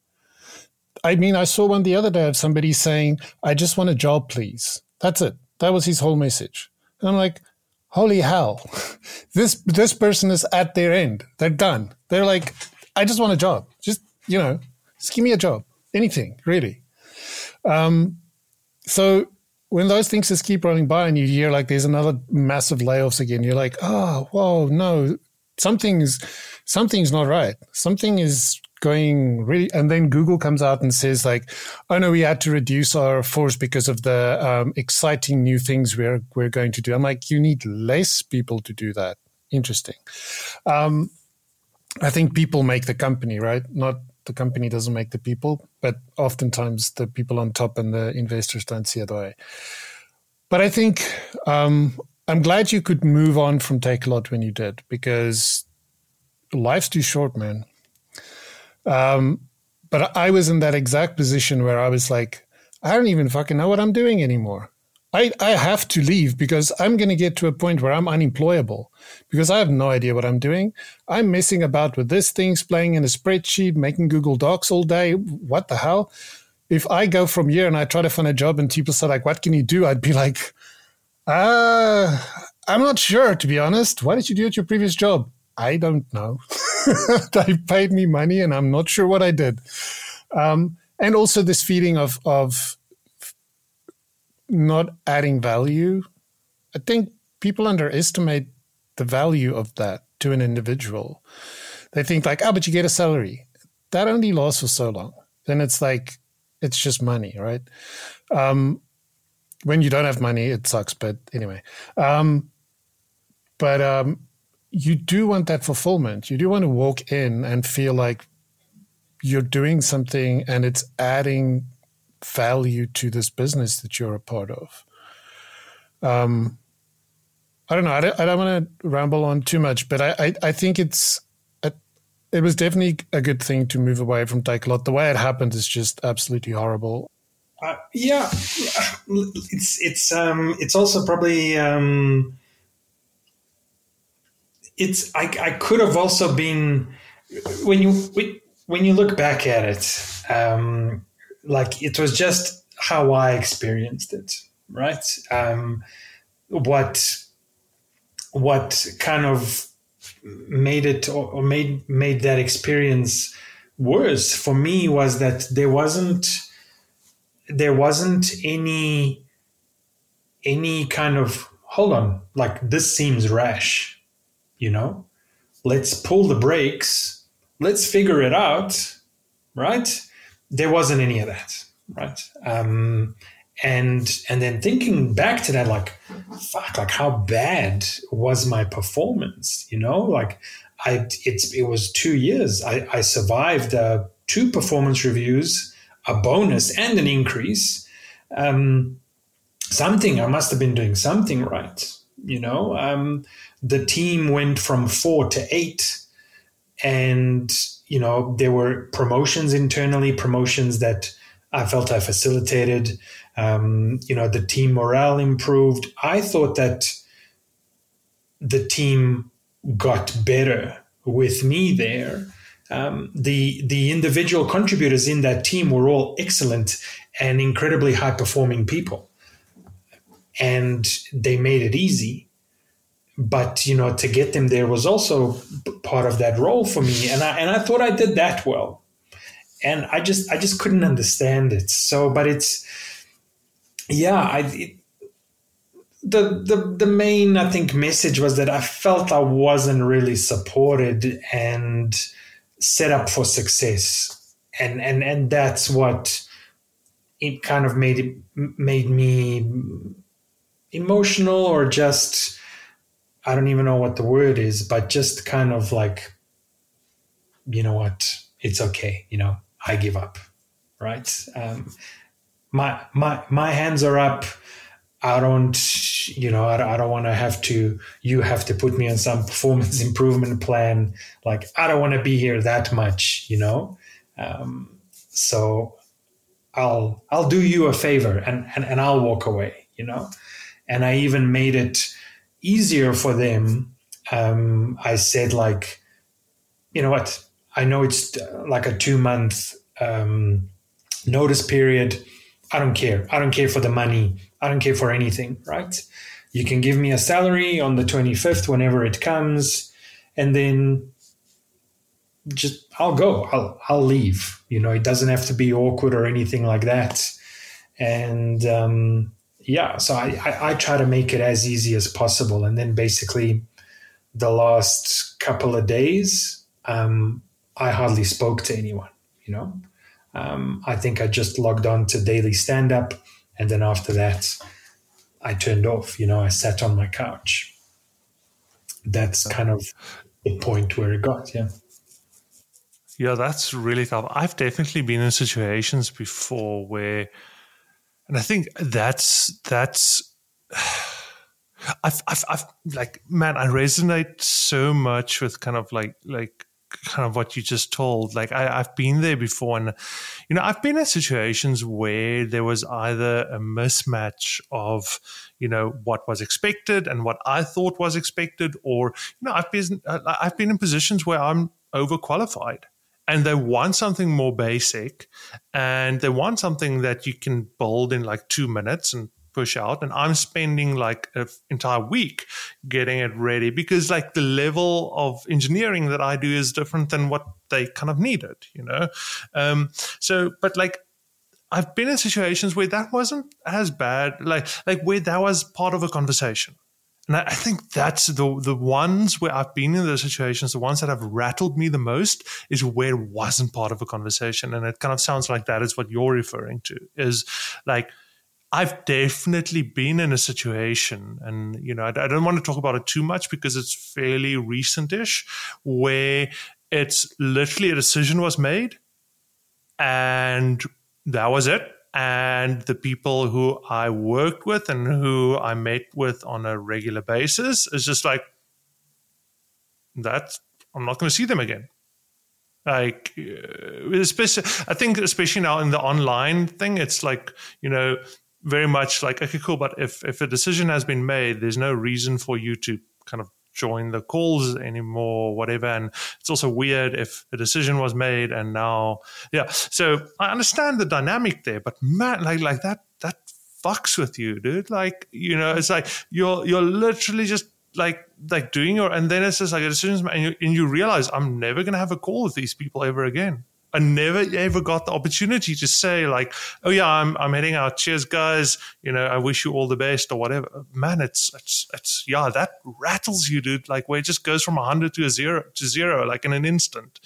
I mean, I saw one the other day of somebody saying, I just want a job, please. That's it. That was his whole message. And I'm like, holy hell. this this person is at their end. They're done. They're like, I just want a job. Just, you know, just give me a job. Anything, really. Um, so when those things just keep running by and you hear like there's another massive layoffs again, you're like, oh, whoa, no, something's something's not right. Something is going really and then google comes out and says like oh no we had to reduce our force because of the um, exciting new things we're we're going to do. I'm like you need less people to do that. Interesting. Um, i think people make the company right? Not the company doesn't make the people but oftentimes the people on top and the investors don't see it that way. But i think um, i'm glad you could move on from Takealot when you did because life's too short man um, but I was in that exact position where I was like, I don't even fucking know what I'm doing anymore. I, I have to leave because I'm going to get to a point where I'm unemployable because I have no idea what I'm doing. I'm messing about with this things, playing in a spreadsheet, making Google Docs all day. What the hell? If I go from here and I try to find a job and people say like, what can you do? I'd be like, uh, I'm not sure, to be honest. What did you do at your previous job? I don't know. they paid me money and I'm not sure what I did. Um, and also this feeling of, of not adding value. I think people underestimate the value of that to an individual. They think like, oh, but you get a salary. That only lasts for so long. Then it's like, it's just money, right? Um, when you don't have money, it sucks. But anyway, um, but um, you do want that fulfillment. You do want to walk in and feel like you're doing something and it's adding value to this business that you're a part of. Um, I don't know. I don't, don't want to ramble on too much, but I, I, I think it's it was definitely a good thing to move away from Takealot. The way it happened is just absolutely horrible. Uh, yeah, it's it's um it's also probably um it's I, I could have also been when you when you look back at it um, like it was just how I experienced it right? Um, what what kind of made it or made made that experience worse for me was that there wasn't there wasn't any any kind of hold on like this seems rash you know? Let's pull the brakes. Let's figure it out right? There wasn't any of that right? Um, and and then thinking back to that like fuck like how bad was my performance you know? Like i it's it was two years. I i survived uh, two performance reviews a bonus and an increase. Um, something i must have been doing something right you know um, the team went from four to eight and you know there were promotions internally promotions that i felt i facilitated. Um, you know the team morale improved. I thought that the team got better with me there. Um, the the individual contributors in that team were all excellent and incredibly high performing people and they made it easy. But you know to get them there was also part of that role for me. And i and i thought i did that well. And i just i just couldn't understand it. So but it's yeah i it, the the the main i think message was that i felt i wasn't really supported and set up for success. And and and that's what it kind of made it made me emotional or just I don't even know what the word is, but just kind of like, you know what, it's okay, you know, I give up, right? Um, my my my hands are up. I don't, you know, I, I don't want to have to. You have to put me on some performance improvement plan. Like I don't want to be here that much, you know. Um, so I'll I'll do you a favor and, and and I'll walk away, you know. And I even made it easier for them, um, I said like, you know what? I know it's uh, like a two month um, notice period. I don't care. I don't care for the money. I don't care for anything, right? You can give me a salary on the 25th whenever it comes, and then just I'll go. I'll I'll leave. You know, it doesn't have to be awkward or anything like that. And um, yeah, so I, I, I try to make it as easy as possible, and then basically the last couple of days, um, I hardly spoke to anyone. You know, um, I think I just logged on to daily stand up, and then after that, I turned off. You know, I sat on my couch. That's kind of the point where it got. Yeah. Yeah, that's really tough. I've definitely been in situations before where, and I think that's that's. I've, I've, I've, like, man, I resonate so much with kind of like, like, kind of what you just told. Like, I, I've been there before, and you know, I've been in situations where there was either a mismatch of, you know, what was expected and what I thought was expected, or you know, I've been, I've been in positions where I'm overqualified and they want something more basic and they want something that you can build in like two minutes and push out and i'm spending like an entire week getting it ready because like the level of engineering that i do is different than what they kind of needed you know? Um, so but like i've been in situations where that wasn't as bad like like where that was part of a conversation and I think that's the the ones where I've been in those situations, the ones that have rattled me the most is where it wasn't part of a conversation. And it kind of sounds like that is what you're referring to. Is like I've definitely been in a situation, and you know, I, I don't want to talk about it too much because it's fairly recentish, where it's literally a decision was made, and that was it and the people who I worked with and who I met with on a regular basis is just like that. I'm not going to see them again. Like, uh, especially, I think, especially now in the online thing, it's like you know, very much like okay, cool. But if if a decision has been made, there's no reason for you to kind of join the calls anymore, whatever. And it's also weird if a decision was made and now, yeah. So I understand the dynamic there, but man, like like that that fucks with you, dude. Like you know, it's like you're you're literally just like like doing your and then it's just like a decision and you, and you realize I'm never gonna have a call with these people ever again. I never ever got the opportunity to say like, "Oh yeah, I'm I'm heading out. Cheers, guys. You know, I wish you all the best or whatever." Man, it's it's it's yeah, that rattles you, dude. Like where it just goes from hundred to a zero to zero, like in an instant.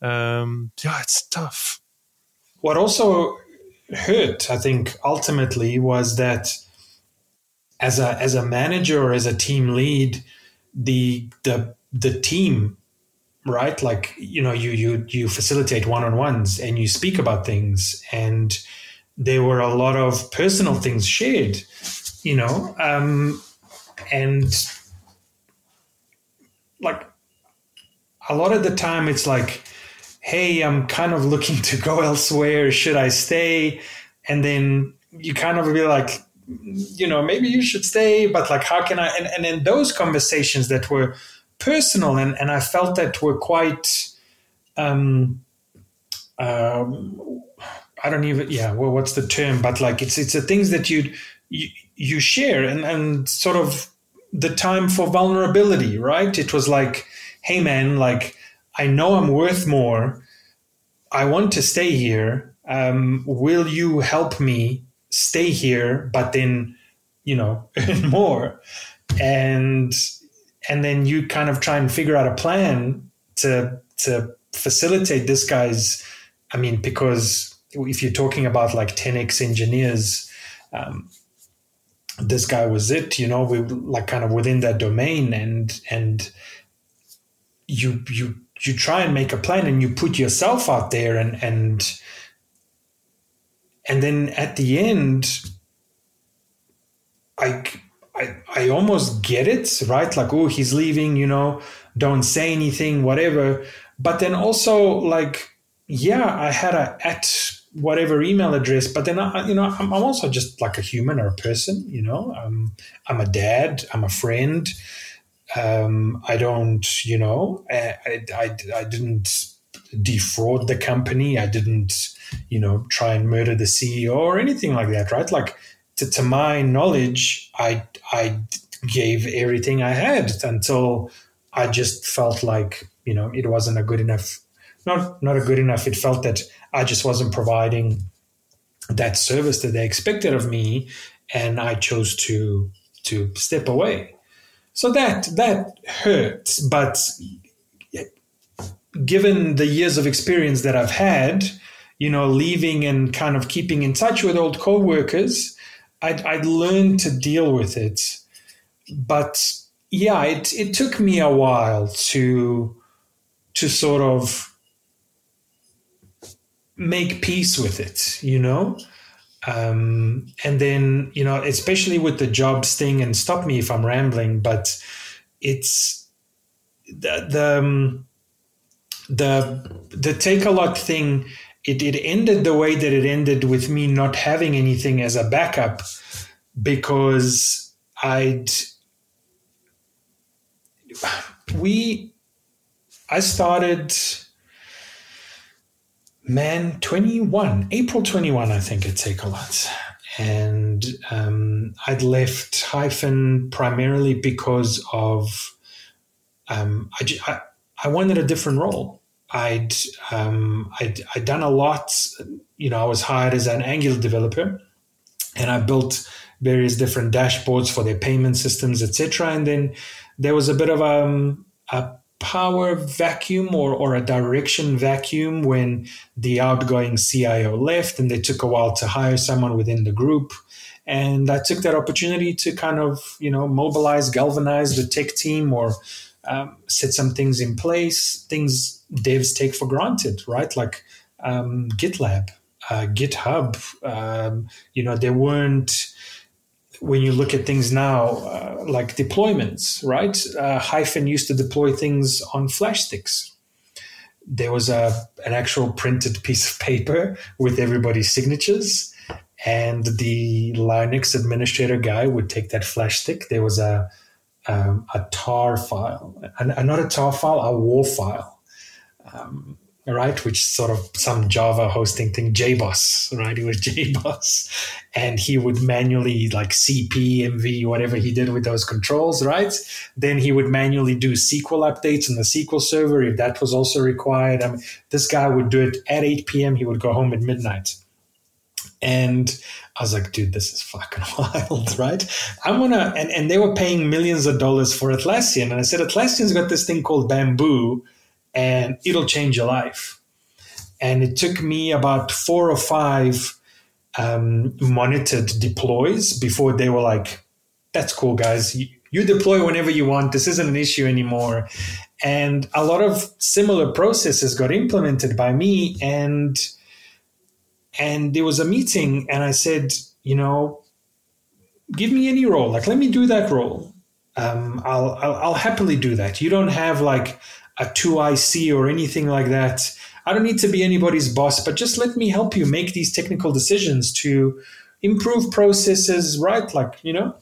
Um, yeah, it's tough. What also hurt, I think, ultimately was that as a as a manager or as a team lead, the the the team right? Like you know you you you facilitate one-on-ones and you speak about things and there were a lot of personal things shared you know um and like a lot of the time it's like hey i'm kind of looking to go elsewhere. Should i stay? And then you kind of be like you know maybe you should stay but like how can i and, and in those conversations that were personal, and, and I felt that were quite. Um, um, I don't even yeah well what's the term? But like it's it's the things that you you, you share and and sort of the time for vulnerability right? It was like hey man like I know I'm worth more. I want to stay here. Um, will you help me stay here but then you know earn more? And and then you kind of try and figure out a plan to to facilitate this guy's i mean because if you're talking about like 10x engineers um, this guy was it you know we like kind of within that domain and and you you you try and make a plan and you put yourself out there and and and then at the end i I, I almost get it, right? Like, oh, he's leaving, you know, don't say anything, whatever. But then also, like, yeah, I had a at whatever email address, but then I, you know, I'm, I'm also just like a human or a person, you know. Um, I'm a dad, I'm a friend. Um, I don't, you know, I, I, I didn't defraud the company. I didn't, you know, try and murder the CEO or anything like that, right? Like to, to my knowledge, I, I gave everything I had until I just felt like, you know, it wasn't a good enough, not, not a good enough. It felt that I just wasn't providing that service that they expected of me. And I chose to, to step away. So that, that hurts, but given the years of experience that I've had, you know, leaving and kind of keeping in touch with old co-workers, I'd, I'd learned to deal with it. But yeah, it, it took me a while to to sort of make peace with it, you know. Um, and then you know, especially with the jobs thing, and stop me if I'm rambling, but it's the, the um, the the lot thing it, it ended the way that it ended with me not having anything as a backup because I'd we I started man 21 April 21 I think at Takealot and um, I'd left hyphen primarily because of um, I, I I wanted a different role. I'd, um, I'd, I'd done a lot. You know, I was hired as an Angular developer, and I built various different dashboards for their payment systems, etc. And then there was a bit of a, um, a power vacuum or, or a direction vacuum when the outgoing CIO left, and they took a while to hire someone within the group. And I took that opportunity to kind of, you know, mobilize, galvanize the tech team or um, set some things in place, things devs take for granted, right? Like um, GitLab, uh, GitHub. Um, you know, there weren't when you look at things now, uh, like deployments, right? Uh, Hyphen used to deploy things on flash sticks. There was a an actual printed piece of paper with everybody's signatures, and the Linux administrator guy would take that flash stick. There was a um, a tar file, and, not a tar file, a WAR file, um, right? Which sort of some Java hosting thing, JBoss, right? It was JBoss, and he would manually like CP, MV, whatever he did with those controls, right? Then he would manually do SQL updates on the SQL server if that was also required. I mean, this guy would do it at 8 p.m. He would go home at midnight. And I was like, dude, this is fucking wild, right? I wanna, and, and they were paying millions of dollars for Atlassian. And I said, Atlassian's got this thing called Bamboo, and it'll change your life. And it took me about four or five um, monitored deploys before they were like, that's cool, guys. You, you deploy whenever you want. This isn't an issue anymore. And a lot of similar processes got implemented by me. And and there was a meeting and i said you know give me any role like let me do that role um, I'll, I'll, I'll happily do that you don't have like a 2ic or anything like that i don't need to be anybody's boss but just let me help you make these technical decisions to improve processes right like you know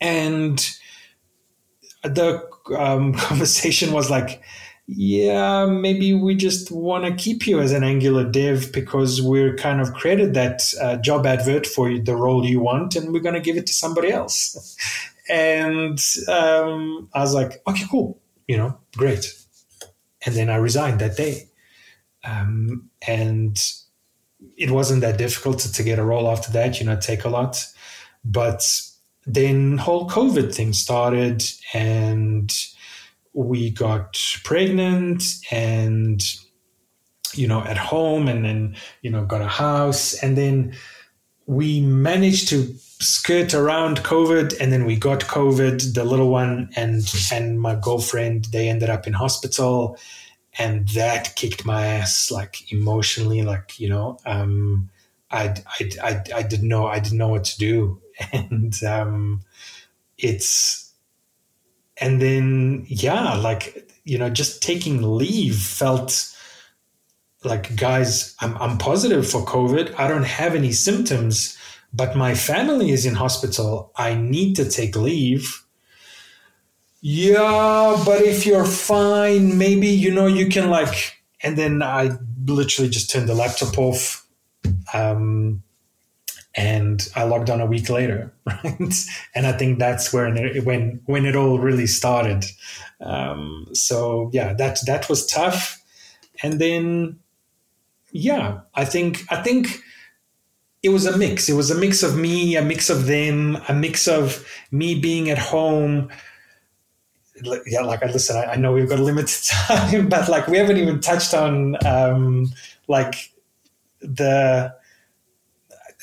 and the um, conversation was like yeah, maybe we just want to keep you as an Angular dev because we're kind of created that uh, job advert for the role you want, and we're going to give it to somebody else. and um, I was like, okay, cool, you know, great. And then I resigned that day, um, and it wasn't that difficult to, to get a role after that. You know, Takealot, but then whole COVID thing started, and we got pregnant and you know at home and then you know got a house and then we managed to skirt around covid and then we got covid the little one and and my girlfriend they ended up in hospital and that kicked my ass like emotionally like you know um i i i, I didn't know i didn't know what to do. And um it's and then yeah like you know just taking leave felt like guys I'm, I'm positive for covid. I don't have any symptoms but my family is in hospital i need to take leave yeah, but if you're fine, maybe you know you can like. And then I literally just turned the laptop off, um, and I logged on a week later, right? And I think that's where when when it all really started. Um, so yeah, that that was tough, and then yeah, I think I think it was a mix. It was a mix of me, a mix of them, a mix of me being at home yeah, like I listen, I, I, know we've got limited time, but like we haven't even touched on um, like the.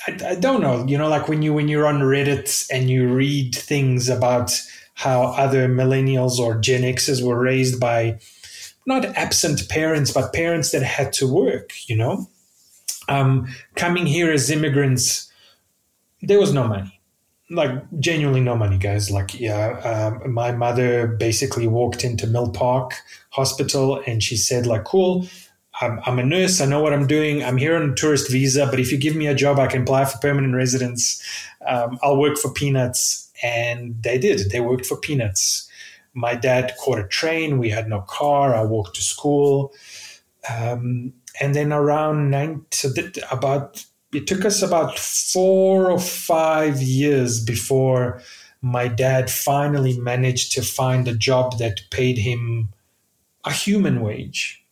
I, I don't know, you know, like when you when you're on Reddit and you read things about how other millennials or Gen Xers were raised by not absent parents, but parents that had to work, you know. Um, coming here as immigrants, there was no money like genuinely no money, guys. Like, yeah, um, my mother basically walked into Milpark Hospital and she said, like, cool, I'm, I'm, a nurse. I know what I'm doing. I'm here on a tourist visa, but if you give me a job, I can apply for permanent residence. Um, I'll work for peanuts. And they did. They worked for peanuts. My dad caught a train. We had no car. I walked to school. Um, and then around nine, so about it took us about four or five years before my dad finally managed to find a job that paid him a human wage.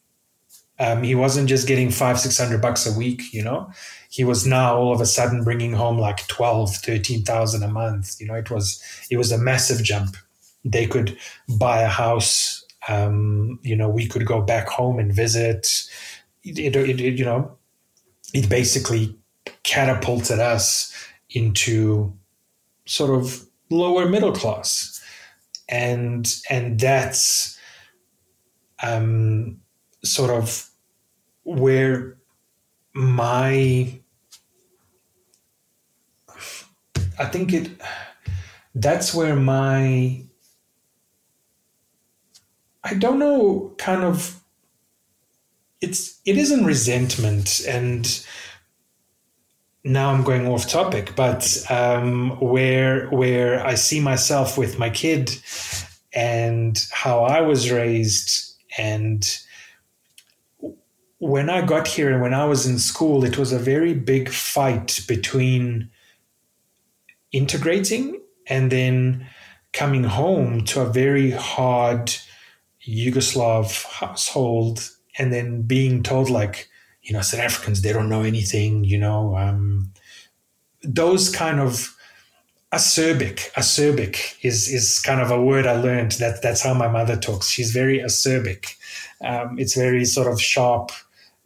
Um, he wasn't just getting five, six hundred bucks a week, you know. He was now all of a sudden bringing home like 12, 13,000 a month. You know, it was, it was a massive jump. They could buy a house. Um, you know, we could go back home and visit. It, it, it, you know, it basically catapulted us into sort of lower middle class. And and that's um, sort of where my I think it that's where my I don't know kind of it's it isn't resentment and now I'm going off topic, but um, where where I see myself with my kid and how I was raised, and when I got here and when I was in school, it was a very big fight between integrating and then coming home to a very hard Yugoslav household, and then being told like you know, South Africans, they don't know anything, you know, um, those kind of acerbic, acerbic is, is kind of a word I learned that that's how my mother talks. She's very acerbic. Um, it's very sort of sharp,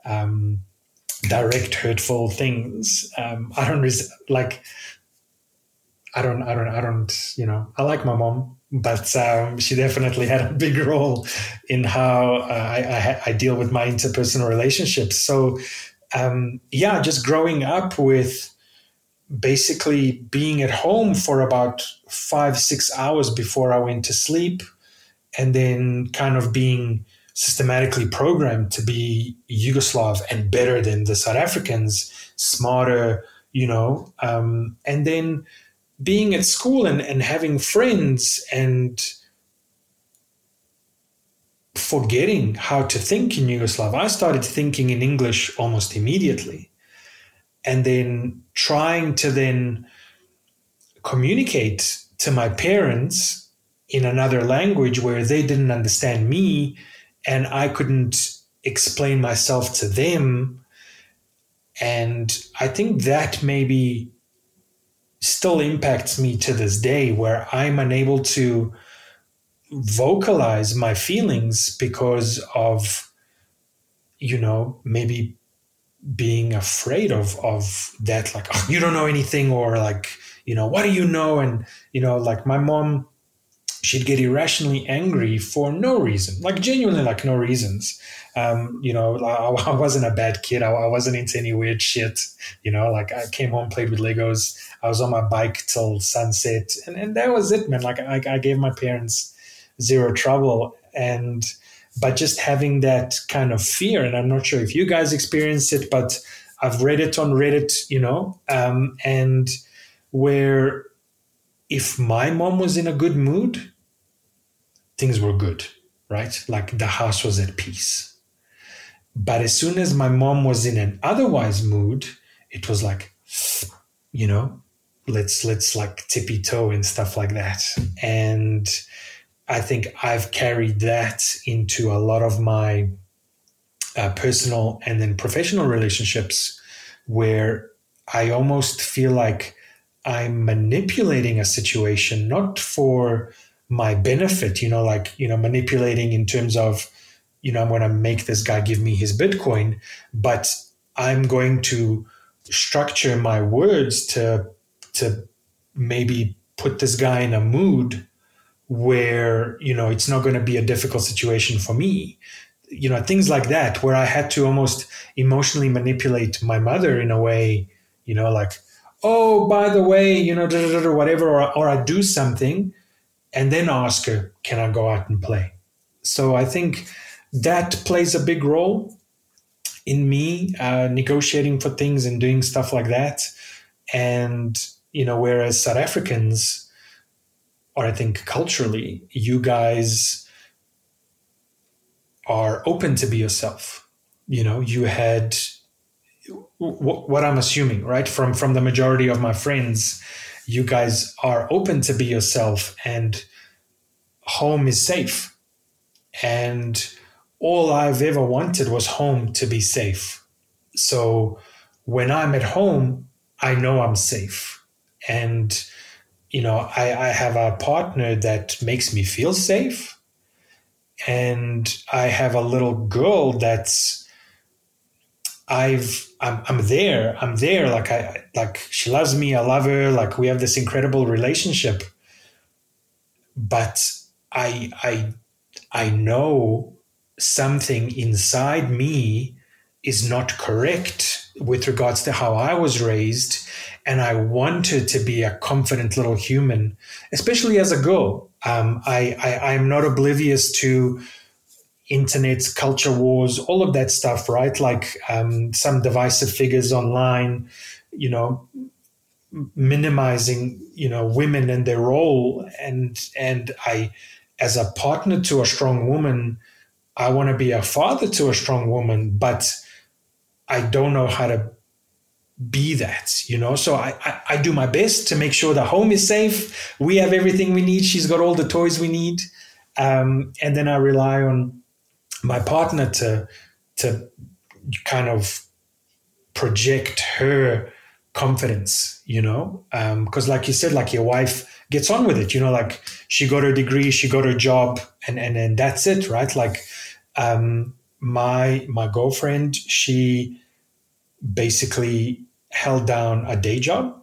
um, direct, hurtful things. Um, I don't res- like, I don't, I don't, I don't, you know, I like my mom but um, she definitely had a big role in how uh, I, I, deal with my interpersonal relationships. So, um, yeah, just growing up with basically being at home for about five, six hours before I went to sleep, and then kind of being systematically programmed to be Yugoslav and better than the South Africans, smarter, you know, um, and then being at school and, and having friends and forgetting how to think in Yugoslav, I started thinking in English almost immediately. And then trying to then communicate to my parents in another language where they didn't understand me and I couldn't explain myself to them. And I think that maybe still impacts me to this day where I'm unable to vocalize my feelings because of you know maybe being afraid of of that like oh, you don't know anything or like you know what do you know? And you know like my mom she'd get irrationally angry for no reason like genuinely like no reasons um, you know, I, I, wasn't a bad kid. I, I, wasn't into any weird shit. You know, like I came home, played with Legos. I was on my bike till sunset, and, and that was it, man. Like I, I gave my parents zero trouble, and but just having that kind of fear, and I'm not sure if you guys experienced it, but I've read it on Reddit, you know, um, and where if my mom was in a good mood, things were good, right? Like the house was at peace. But as soon as my mom was in an otherwise mood, it was like, you know, let's let's like tippy toe and stuff like that. And I think I've carried that into a lot of my uh, personal and then professional relationships where I almost feel like I'm manipulating a situation, not for my benefit, you know, like, you know, manipulating in terms of, you know, I'm going to make this guy give me his Bitcoin, but I'm going to structure my words to, to maybe put this guy in a mood where, you know, it's not going to be a difficult situation for me. You know, things like that, where I had to almost emotionally manipulate my mother in a way, you know, like, oh, by the way, you know, whatever, or, or I do something and then ask her, can I go out and play? So I think that plays a big role in me uh, negotiating for things and doing stuff like that. And, you know, whereas South Africans, or I think culturally, you guys are open to be yourself. You know, you had what I'm assuming, right? From from the majority of my friends, you guys are open to be yourself, and home is safe. And all I've ever wanted was home to be safe. So when I'm at home, I know I'm safe, and you know I, I have a partner that makes me feel safe, and I have a little girl that's I've I'm, I'm there. I'm there. Like I like she loves me. I love her. Like we have this incredible relationship. But I I I know something inside me is not correct with regards to how I was raised. And I wanted to be a confident little human, especially as a girl. Um, I, I I'm not oblivious to internet culture wars, all of that stuff, right? Like um, some divisive figures online, you know, minimizing, you know, women and their role. And and I, as a partner to a strong woman, I want to be a father to a strong woman, but I don't know how to be that, you know. So I, I, I do my best to make sure the home is safe. We have everything we need. She's got all the toys we need. Um, and then I rely on my partner to to kind of project her confidence you know? Because um, like you said like your wife gets on with it you know like she got her degree she got her job and and, that's it right? Like um, my my girlfriend she basically held down a day job.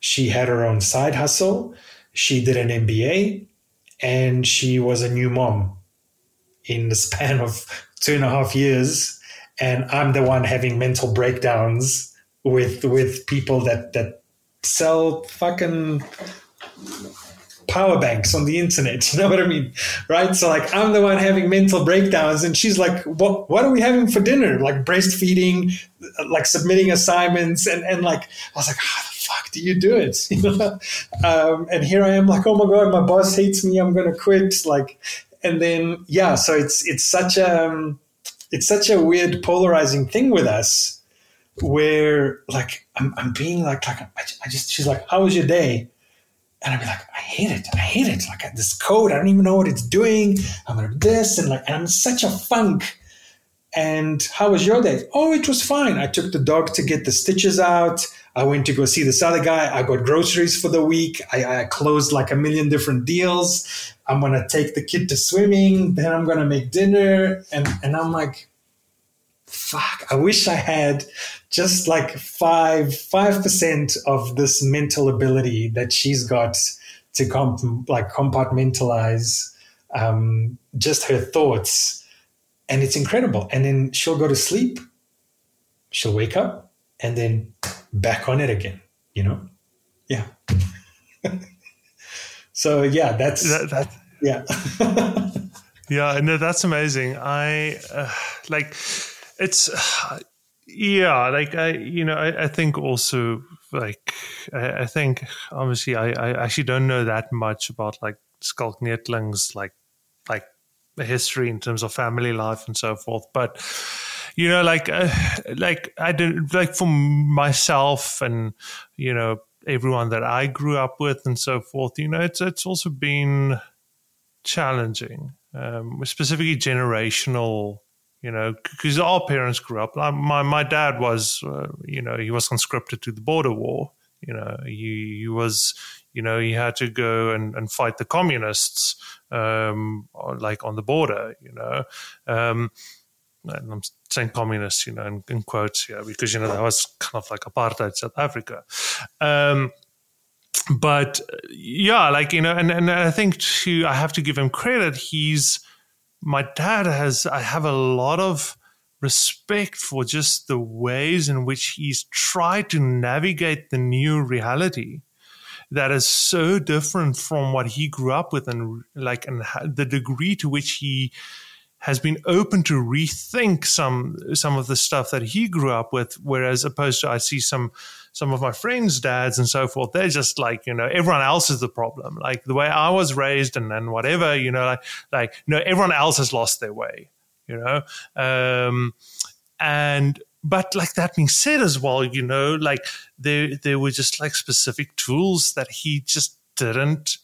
She had her own side hustle. She did an mba and she was a new mom in the span of two and a half years, and I'm the one having mental breakdowns with with people that that sell fucking power banks on the internet. You know what I mean? Right? So like I'm the one having mental breakdowns and she's like, what what are we having for dinner? Like breastfeeding, like submitting assignments and, and like I was like, how the fuck do you do it? You know? Um, and here I am like, oh my God, my boss hates me, I'm gonna quit. Like and then yeah, so it's it's such a um, it's such a weird polarizing thing with us, where like I'm, I'm being like like I just she's like, how was your day? And I'd be like, I hate it. I hate it. Like this code, I don't even know what it's doing. I'm gonna do this and like, and I'm such a funk. And how was your day? Oh, it was fine. I took the dog to get the stitches out. I went to go see this other guy. I got groceries for the week. I, I closed like a million different deals. I'm gonna take the kid to swimming. Then I'm gonna make dinner. And and I'm like, fuck. I wish I had just like five five percent of this mental ability that she's got to comp- like compartmentalize um, just her thoughts, and it's incredible. And then she'll go to sleep. She'll wake up and then back on it again, you know? Yeah. so yeah, that's that, that yeah. yeah, no, that's amazing. I uh, like it's uh, yeah, like I you know, I, I think also like I, I, think obviously I, I actually don't know that much about like Schalk Neethling's like a history in terms of family life and so forth. But you know, like uh, like I did like for myself and you know everyone that I grew up with and so forth. You know, it's it's also been challenging, um, specifically generational. You know, because our parents grew up. My my dad was, uh, you know, he was conscripted to the border war. You know, he, he was, you know, he had to go and, and fight the communists, um, like on the border. You know, um, and I'm saying communists, you know, in, in, quotes here, because, you know, that was kind of like apartheid South Africa. Um, but yeah, like, you know, and, and I think to, I have to give him credit. He's, my dad has, I have a lot of respect for just the ways in which he's tried to navigate the new reality that is so different from what he grew up with and like, and the degree to which he, has been open to rethink some some of the stuff that he grew up with whereas opposed to i see some some of my friends dads and so forth they're just like you know everyone else is the problem. Like the way i was raised and, and whatever you know like like know everyone else has lost their way you know? Um and but like that being said as well you know like there there were just like specific tools that he just didn't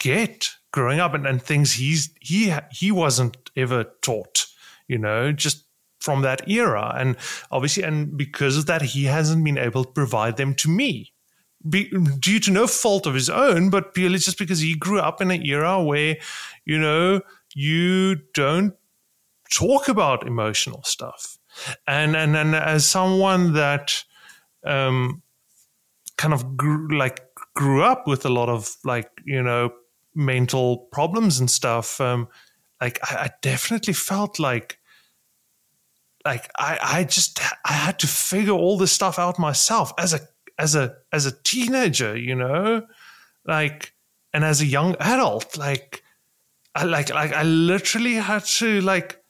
get growing up and, and things he's he he wasn't ever taught you know just from that era. And obviously and because of that he hasn't been able to provide them to me. Be, due to no fault of his own but purely just because he grew up in an era where you know you don't talk about emotional stuff. And and, and as someone that um kind of grew like grew up with a lot of like you know mental problems and stuff, um, like I, I, definitely felt like like I, I just I had to figure all this stuff out myself as a as a as a teenager, you know, like and as a young adult, like I like like I literally had to like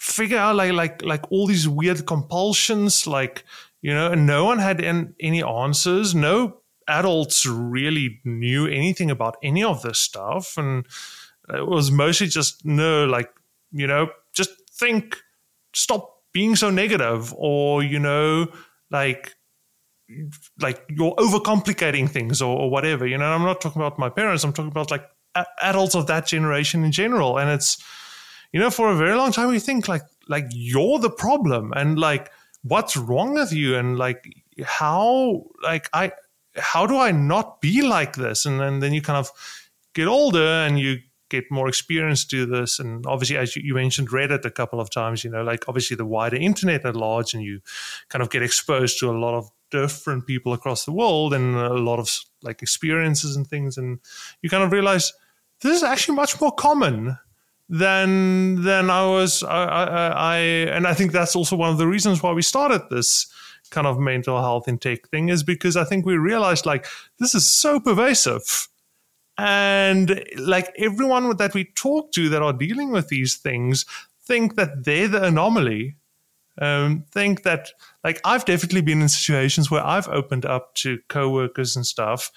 figure out like like like all these weird compulsions, like you know, and no one had any answers, no adults really knew anything about any of this stuff. And it was mostly just, no, like, you know, just think, stop being so negative, or, you know, like, like you're overcomplicating things or, or whatever. You know, I'm not talking about my parents. I'm talking about like a- adults of that generation in general. And it's, you know, for a very long time we think like like you're the problem and like what's wrong with you and like how like I how do I not be like this? And then, then you kind of get older and you get more experience to this. And obviously, as you, you, mentioned Reddit a couple of times, you know, like obviously the wider internet at large, and you kind of get exposed to a lot of different people across the world and a lot of like experiences and things. And you kind of realize this is actually much more common than than I was. I, I, I and I think that's also one of the reasons why we started this kind of mental health intake thing is because I think we realized like this is so pervasive. And like everyone that we talk to that are dealing with these things think that they're the anomaly. Um, think that like I've definitely been in situations where I've opened up to coworkers and stuff,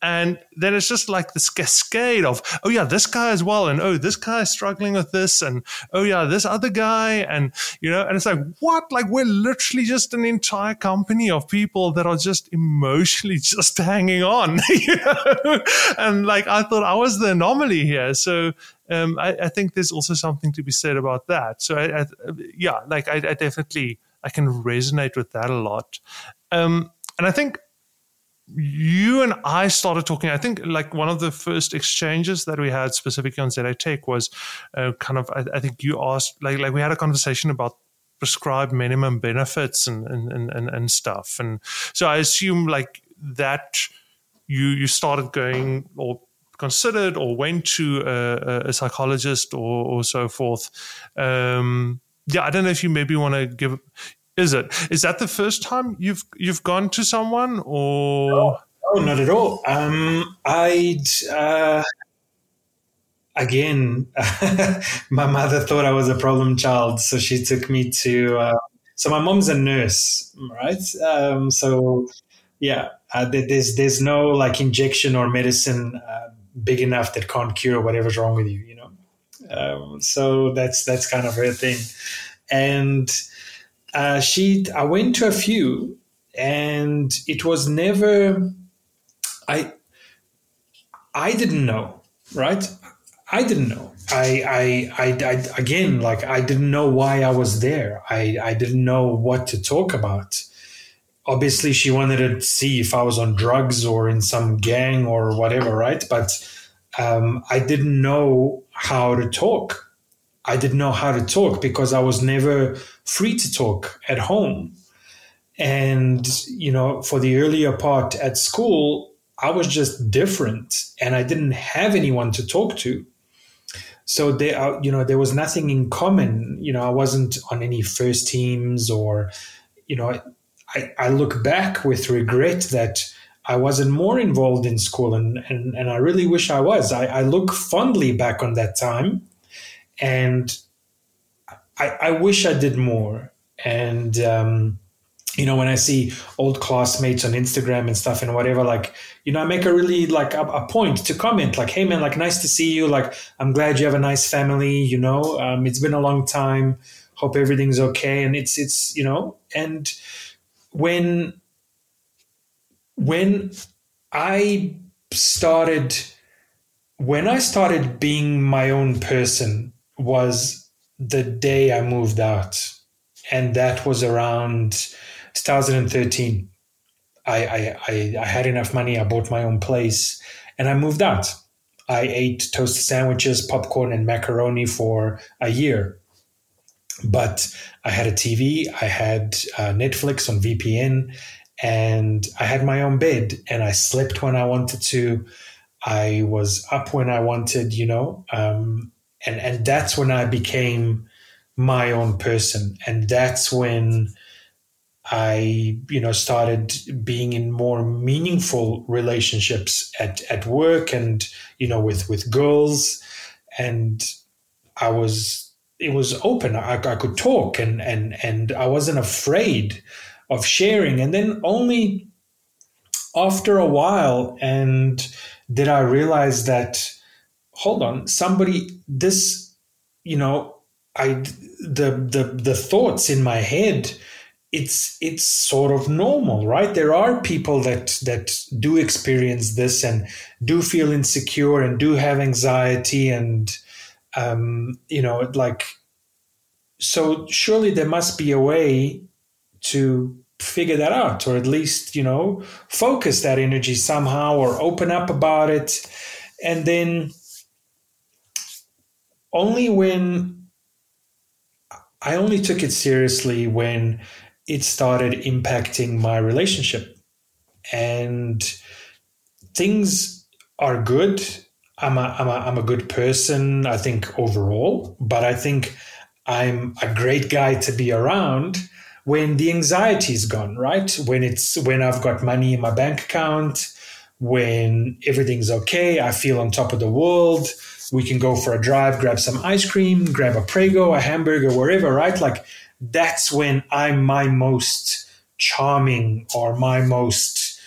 and then it's just like this cascade of, oh yeah, this guy as well, and oh, this guy is struggling with this, and oh yeah, this other guy, and you know, and it's like, what? Like we're literally just an entire company of people that are just emotionally just hanging on, you know? And like I thought I was the anomaly here. So um, I, I, think there's also something to be said about that. So I, I, yeah, like I, I, definitely I can resonate with that a lot. Um, and I think you and I started talking. I think like one of the first exchanges that we had specifically on ZATech was uh, kind of. I, I, think you asked like like we had a conversation about prescribed minimum benefits and and, and and stuff. And so I assume like that you you started going or considered or went to a, a psychologist or, or so forth. Um, yeah, I don't know if you maybe want to give is it? Is that the first time you've you've gone to someone, or? No, no not at all. Um, I'd uh, again, my mother thought I was a problem child, so she took me to. Uh, so my mom's a nurse, right? Um, so yeah, uh, there's there's no like injection or medicine uh, big enough that can't cure whatever's wrong with you, you know. Um, so that's that's kind of her thing. And uh, she, I went to a few, and it was never. I I didn't know, right? I didn't know. I, I, I, I, again, like I didn't know why I was there. I, I didn't know what to talk about. Obviously, she wanted to see if I was on drugs or in some gang or whatever, right? But um, I didn't know how to talk. I didn't know how to talk because I was never free to talk at home. And, you know, for the earlier part at school, I was just different and I didn't have anyone to talk to. So there, uh, you know, there was nothing in common. You know, I wasn't on any first teams or, you know, I, I look back with regret that I wasn't more involved in school and, and, and I really wish I was. I, I look fondly back on that time and I, I wish I did more. And, um, you know, when I see old classmates on Instagram and stuff and whatever, like, you know, I make a really like a, a, point to comment, like, hey man, like, nice to see you. Like, I'm glad you have a nice family. You know, um, it's been a long time. Hope everything's okay. And it's it's you know, and when when I started when I started being my own person was the day I moved out, and that was around 2013. I, I, I, had enough money. I bought my own place and I moved out. I ate toasted sandwiches, popcorn, and macaroni for a year. But I had a TV, I had uh, Netflix on VPN, and I had my own bed, and I slept when I wanted to. I was up when I wanted, you know, um, and and that's when I became my own person, and that's when I, you know, started being in more meaningful relationships at, at work and, you know, with, with girls. And I was, it was open. I, I could talk and, and, and I wasn't afraid of sharing. And then only after a while, and did I realize that, hold on, somebody, this, you know, I, the, the, the thoughts in my head, it's it's sort of normal right? There are people that that do experience this and do feel insecure and do have anxiety and um, you know like so surely there must be a way to figure that out or at least you know focus that energy somehow or open up about it. And then only when i only took it seriously when it started impacting my relationship. And things are good. I'm a, I'm a, I'm a good person, I think, overall, but I think I'm a great guy to be around when the anxiety is gone, right? When it's when I've got money in my bank account, when everything's okay, I feel on top of the world. We can go for a drive, grab some ice cream, grab a Prego, a hamburger, wherever, right? Like that's when I'm my most charming or my most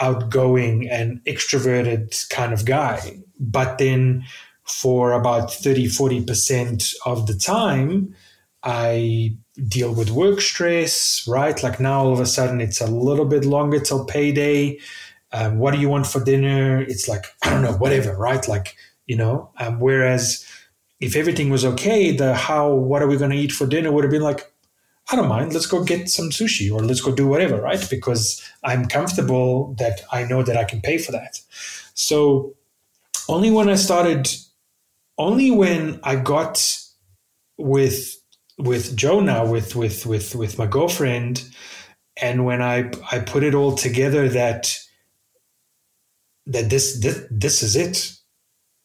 outgoing and extroverted kind of guy. But then for about 30, 40% of the time, I deal with work stress, right? Like now all of a sudden it's a little bit longer till payday. Um, what do you want for dinner? It's like, I don't know, whatever, right? Like, you know, um, whereas if everything was okay, the how, what are we going to eat for dinner would have been like, I don't mind. Let's go get some sushi or let's go do whatever, right? Because I'm comfortable that I know that I can pay for that. So only when I started, only when I got with with Jonah, with with with with my girlfriend, and when I I put it all together that that this this this is it,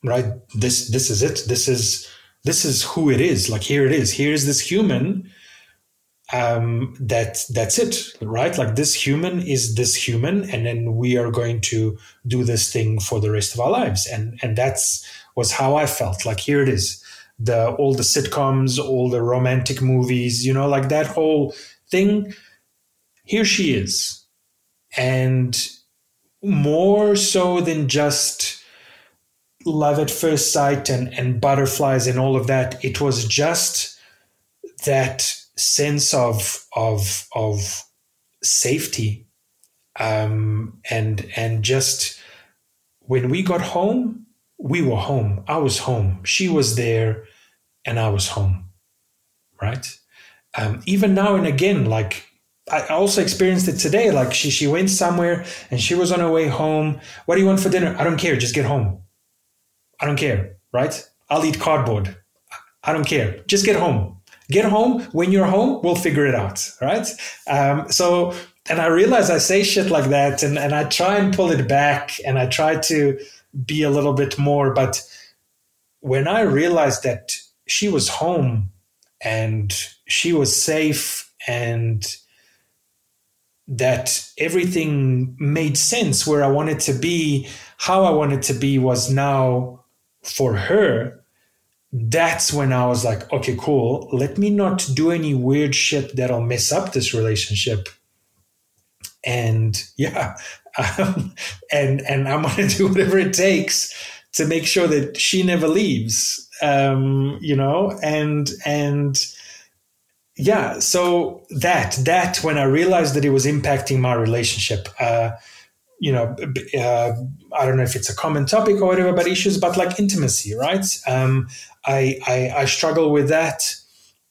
right? This this is it. This is this is who it is. Like here it is. Here is this human um, that that's it, right? Like this human is this human, and then we are going to do this thing for the rest of our lives, and and that's was how I felt. Like here it is, the all the sitcoms, all the romantic movies, you know, like that whole thing. Here she is, and more so than just love at first sight and, and butterflies and all of that. It was just that sense of of of safety um, and and just when we got home, we were home. I was home. She was there, and I was home. Right. Um, even now and again, like I also experienced it today. Like she she went somewhere and she was on her way home. What do you want for dinner? I don't care. Just get home. I don't care. Right? I'll eat cardboard. I don't care. Just get home. Get home. When you're home, we'll figure it out. Right? Um, so, and I realize I say shit like that, and and I try and pull it back, and I try to be a little bit more. But when I realized that she was home and she was safe and that everything made sense where I wanted to be, how I wanted to be was now for her. That's when I was like, okay, cool. Let me not do any weird shit that'll mess up this relationship. And yeah, um, and and I'm gonna do whatever it takes to make sure that she never leaves. Um, you know, and and yeah so that that when i realized that it was impacting my relationship uh, you know uh, i don't know if it's a common topic or whatever but issues but like intimacy right? Um, I, I, I struggle with that.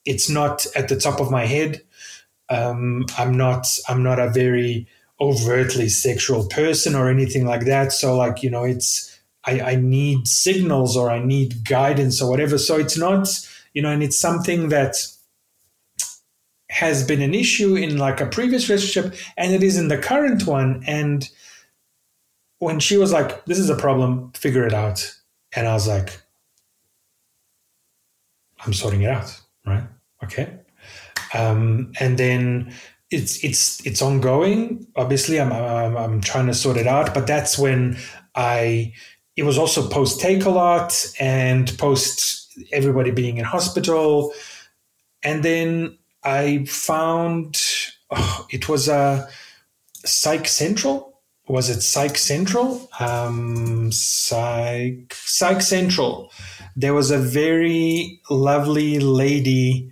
It's not at the top of my head. Um, i'm not i'm not a very overtly sexual person or anything like that. So like you know it's I, I need signals or i need guidance or whatever. So it's not you know and it's something that has been an issue in like a previous relationship and it is in the current one. And when she was like this is a problem figure it out. And i was like i'm sorting it out right? Okay. Um, and then it's it's it's ongoing. Obviously I'm, I'm i'm trying to sort it out but that's when i it was also post Takealot and post everybody being in hospital. And then I found oh, it was a Psych Central. Was it Psych Central? Um, Psych Psych Central. There was a very lovely lady.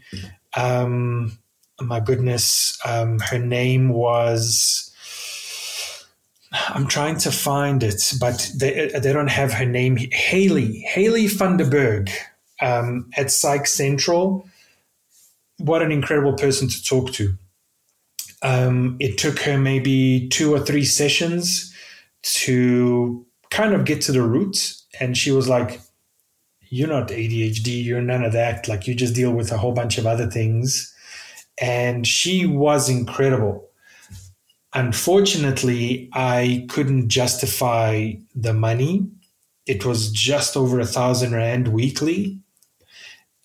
Um, my goodness, um, her name was. I'm trying to find it, but they they don't have her name. Haley Haley Funderberg um, at Psych Central what an incredible person to talk to. Um, it took her maybe two or three sessions to kind of get to the roots. And she was like, You're not ADHD, you're none of that. Like, you just deal with a whole bunch of other things. And she was incredible. Unfortunately, I couldn't justify the money. It was just over a thousand rand weekly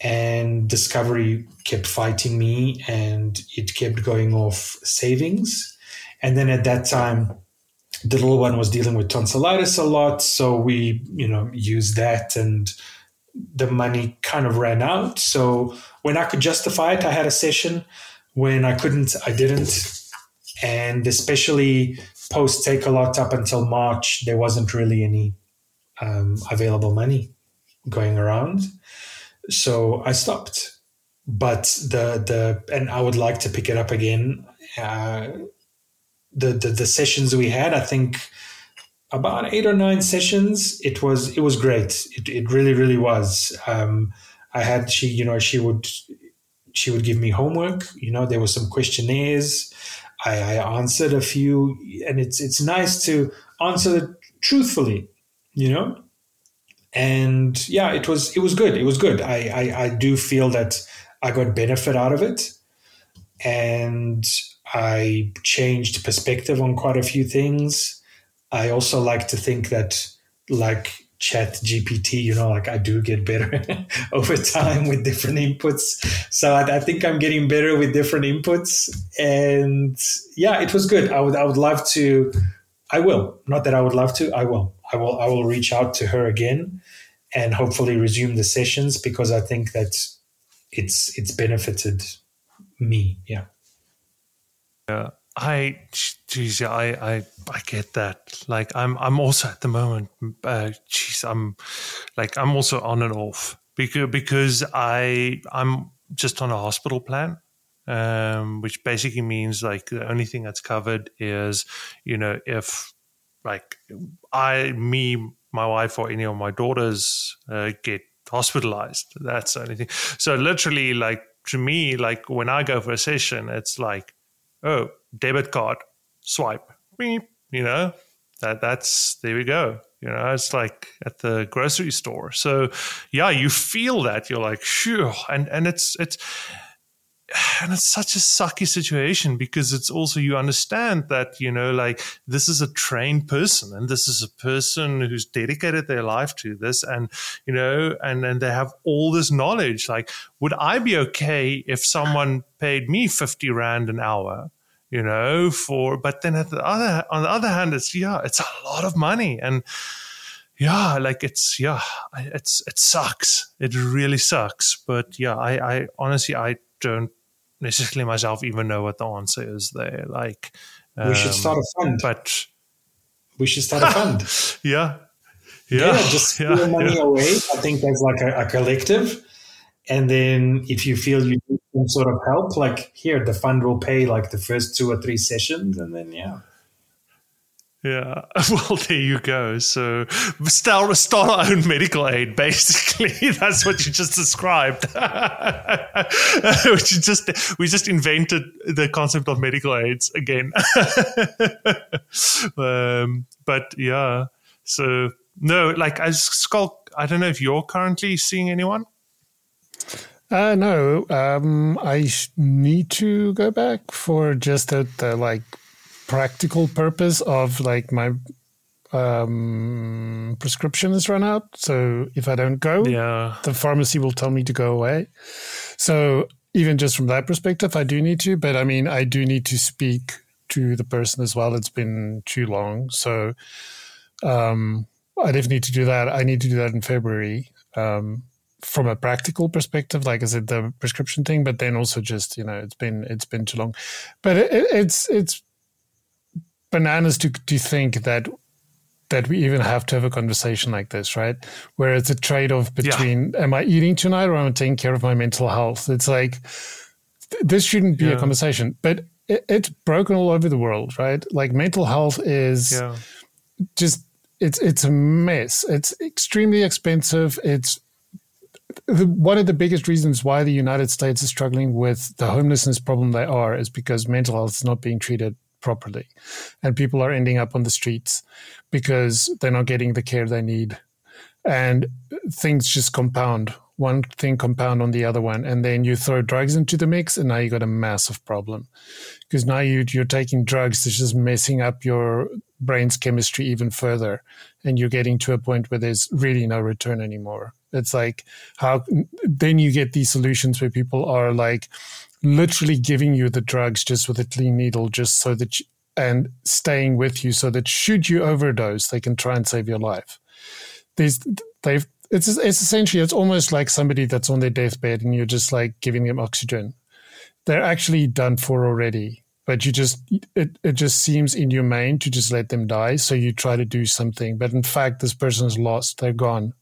and Discovery kept fighting me and it kept going off savings. And then at that time, the little one was dealing with tonsillitis a lot. So we, you know, used that and the money kind of ran out. So when I could justify it, I had a session. When I couldn't, I didn't. And especially post Takealot up until March, there wasn't really any um, available money going around so I stopped. But the the and I would like to pick it up again. Uh, the, the the sessions we had, I think about eight or nine sessions. It was it was great. It it really really was. Um, I had she you know she would she would give me homework. You know there were some questionnaires. I, I answered a few, and it's it's nice to answer truthfully. You know, and yeah, it was it was good. It was good. I, I, I do feel that I got benefit out of it, and I changed perspective on quite a few things. I also like to think that like chat gpt you know like i do get better over time with different inputs so I, I, think i'm getting better with different inputs and yeah it was good i would i would love to i will not that i would love to i will i will i will reach out to her again and hopefully resume the sessions because I think that it's it's benefited me. Yeah. Yeah. I, geez, I, I, I get that. Like, I'm, I'm also at the moment, uh, geez, I'm, like, I'm also on and off because because I, I'm just on a hospital plan, um, which basically means like the only thing that's covered is, you know, if like I, me, my wife, or any of my daughters uh, get hospitalized, that's the only thing. So literally, like to me, like when I go for a session, it's like, oh, debit card, swipe, beep, you know, that that's there we go. You know, it's like at the grocery store. So yeah, you feel that you're like, sure, and and it's it's and it's such a sucky situation because it's also you understand that you know like this is a trained person and this is a person who's dedicated their life to this and you know and and they have all this knowledge. Like would i be okay if someone paid me 50 rand an hour you know for but then at the other on the other hand it's yeah it's a lot of money and yeah like it's yeah it's it sucks. It really sucks. But yeah i i honestly i don't necessarily myself even know what the answer is there. Like um, we should start a fund, but we should start a fund. yeah. Yeah. yeah, just yeah, your money yeah. away. I think there's like a, a, collective, and then if you feel you need some sort of help, like here, the fund will pay like the first two or three sessions, and then yeah. Yeah, well, there you go. So start start our own medical aid. Basically, that's what you just described. we just we just invented the concept of medical aids again. um, but yeah, so no, like as Schalk, I don't know if you're currently seeing anyone. Uh, no, um, I need to go back for just the, the like practical purpose of like my um, prescription is run out. So if I don't go, yeah. the pharmacy will tell me to go away. So even just from that perspective, I do need to. But I mean, I do need to speak to the person as well. It's been too long, so um, I definitely need to do that. I need to do that in February. Um, from a practical perspective, like I said, the prescription thing, but then also just you know, it's been it's been too long. But it, it's it's bananas to to think that that we even have to have a conversation like this, right? Where it's a trade off between yeah. am I eating tonight or am I taking care of my mental health? It's like th- this shouldn't be yeah. a conversation, but it, it's broken all over the world, right? Like mental health is yeah. just it's it's a mess. It's extremely expensive. It's the, one of the biggest reasons why the United States is struggling with the homelessness problem they are is because mental health is not being treated properly. And people are ending up on the streets because they're not getting the care they need. And things just compound. One thing compound on the other one. And then you throw drugs into the mix, and now you got a massive problem. Because now you, you're taking drugs that's just messing up your brain's chemistry even further. And you're getting to a point where there's really no return anymore. It's like how then you get these solutions where people are like, literally giving you the drugs just with a clean needle, just so that, you, and staying with you so that should you overdose, they can try and save your life. These, they've, it's, it's essentially, it's almost like somebody that's on their deathbed and you're just like giving them oxygen. They're actually done for already, but you just, it, it just seems inhumane to just let them die. So you try to do something. But in fact, this person's lost. They're gone.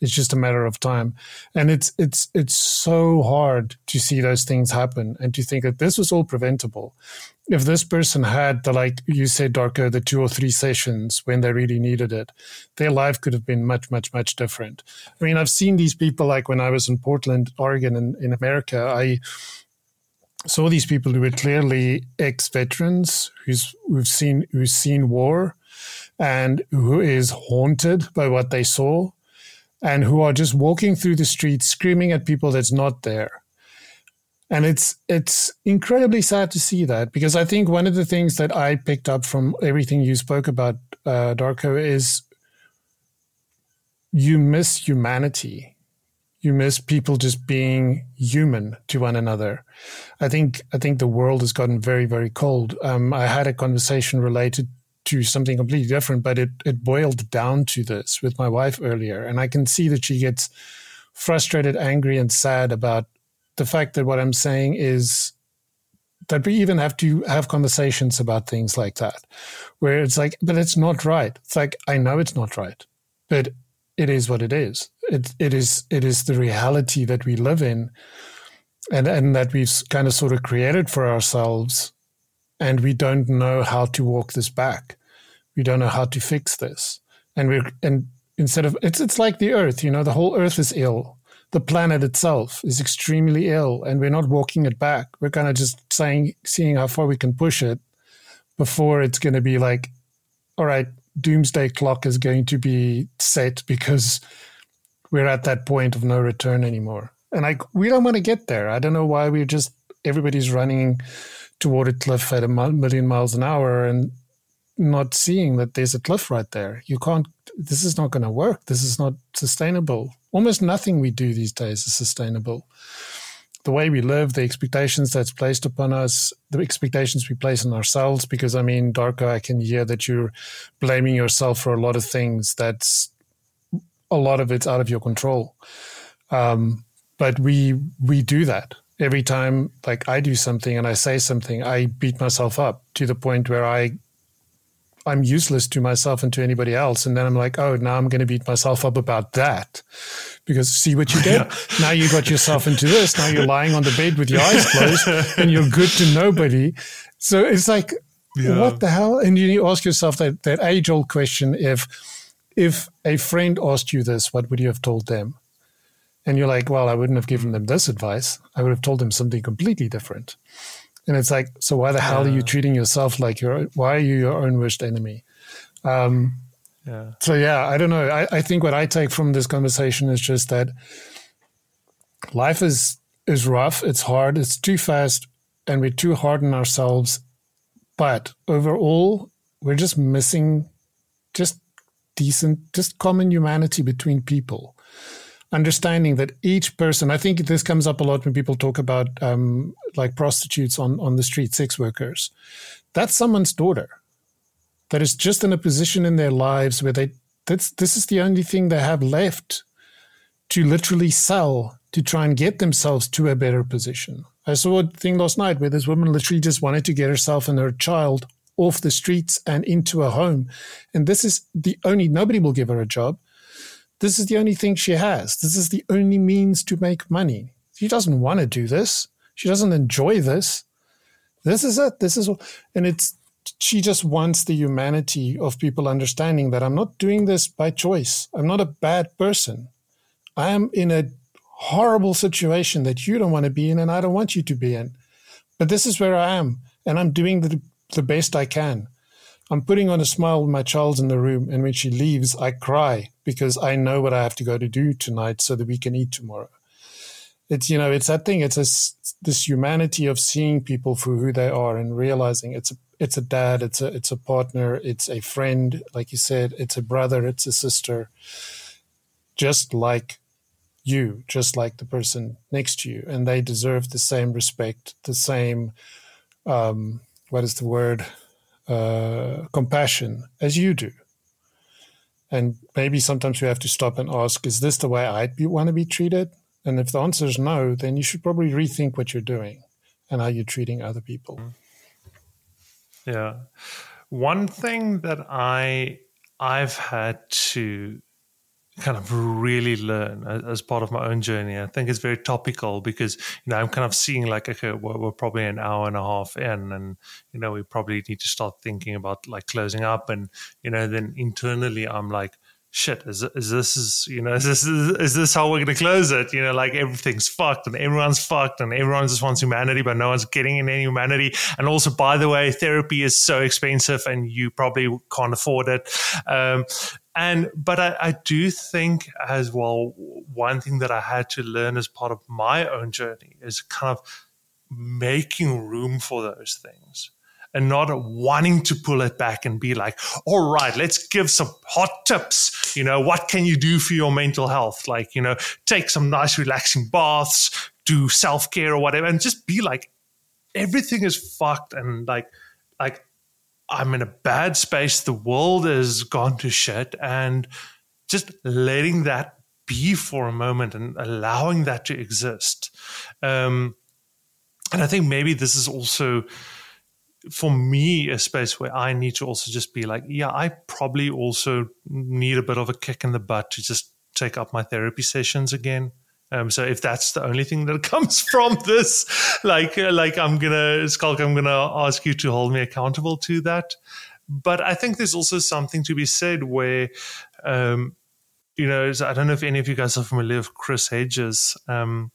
It's just a matter of time. And it's it's it's so hard to see those things happen and to think that this was all preventable. If this person had the like you said, Darko, the two or three sessions when they really needed it, their life could have been much, much, much different. I mean, I've seen these people like when I was in Portland, Oregon in, in America, I saw these people who were clearly ex-veterans who's who've seen who's seen war and who is haunted by what they saw and who are just walking through the streets screaming at people that's not there. And it's it's incredibly sad to see that because I think one of the things that I picked up from everything you spoke about, uh, Darko, is you miss humanity. You miss people just being human to one another. I think I think the world has gotten very very cold. Um, I had a conversation related to something completely different, but it, it boiled down to this with my wife earlier. And I can see that she gets frustrated, angry, and sad about the fact that what I'm saying is that we even have to have conversations about things like that, where it's like, but it's not right. It's like I know it's not right, but it is what it is. It it is it is the reality that we live in, and and that we've kind of sort of created for ourselves, and we don't know how to walk this back. We don't know how to fix this, and we're and instead of it's it's like the Earth. You know, the whole Earth is ill the planet itself is extremely ill and we're not walking it back. We're kind of just saying, seeing how far we can push it before it's going to be like, all right, doomsday clock is going to be set because we're at that point of no return anymore. And like we don't want to get there. I don't know why we're just, everybody's running toward a cliff at a million miles an hour and not seeing that there's a cliff right there. You can't, this is not going to work. This is not sustainable almost nothing we do these days is sustainable. The way we live, the expectations that's placed upon us, the expectations we place on ourselves. Because I mean, Darko, I can hear that you're blaming yourself for a lot of things. That's a lot of it's out of your control. Um, but we we do that every time. Like I do something and I say something, I beat myself up to the point where I I'm useless to myself and to anybody else. And then I'm like, oh, now I'm going to beat myself up about that. Because see what you did? Yeah. Now you got yourself into this. Now you're lying on the bed with your eyes closed and you're good to nobody. So it's like, yeah. what the hell? And you ask yourself that, that age old question if, if a friend asked you this, what would you have told them? And you're like, well, I wouldn't have given them this advice. I would have told them something completely different. And it's like, so why the hell are you treating yourself like you're, why are you your own worst enemy? Um, yeah. So, yeah, I don't know. I, I think what I take from this conversation is just that life is, is rough. It's hard. It's too fast and we're too hard on ourselves. But overall, we're just missing just decent, just common humanity between people understanding that each person, I think this comes up a lot when people talk about um, like prostitutes on, on the street, sex workers. That's someone's daughter that is just in a position in their lives where they, that's, this is the only thing they have left to literally sell to try and get themselves to a better position. I saw a thing last night where this woman literally just wanted to get herself and her child off the streets and into a home. And this is the only, nobody will give her a job. This is the only thing she has. This is the only means to make money. She doesn't want to do this. She doesn't enjoy this. This is it. This is, and it's, she just wants the humanity of people understanding that I'm not doing this by choice. I'm not a bad person. I am in a horrible situation that you don't want to be in and I don't want you to be in. But this is where I am and I'm doing the, the best I can. I'm putting on a smile when my child's in the room, and when she leaves, I cry because I know what I have to go to do tonight so that we can eat tomorrow. It's you know, it's that thing. It's a, this humanity of seeing people for who they are and realizing it's a it's a dad, it's a it's a partner, it's a friend, like you said, it's a brother, it's a sister, just like you, just like the person next to you, and they deserve the same respect, the same. Um, what is the word? Uh, compassion as you do. And maybe sometimes you have to stop and ask, is this the way I'd want to be treated? And if the answer is no, then you should probably rethink what you're doing and how you're treating other people. Yeah. One thing that I I've had to kind of really learn as part of my own journey. I think it's very topical because you know I'm kind of seeing like okay, we're, we're, probably an hour and a half in, and you know we probably need to start thinking about like closing up, and you know then internally I'm like. Shit, is, is this is you know is this is this how we're gonna close it? You know, like everything's fucked and everyone's fucked and everyone just wants humanity, but no one's getting in any humanity. And also, by the way, therapy is so expensive and you probably can't afford it. Um, and but I, I, do think as well one thing that i had to learn as part of my own journey is kind of making room for those things and not wanting to pull it back and be like all right let's give some hot tips. You know what can you do for your mental health? Like you know take some nice relaxing baths do self-care or whatever and just be like everything is fucked and like like I'm in a bad space. The world has gone to shit. And just letting that be for a moment and allowing that to exist. Um, and I think maybe this is also for me a space where I need to also just be like, yeah, I probably also need a bit of a kick in the butt to just take up my therapy sessions again. Um, so if that's the only thing that comes from this, like like I'm gonna Schalk, I'm gonna ask you to hold me accountable to that. But I think there's also something to be said where, um, you know, I don't know if any of you guys are familiar with Chris Hedges, um,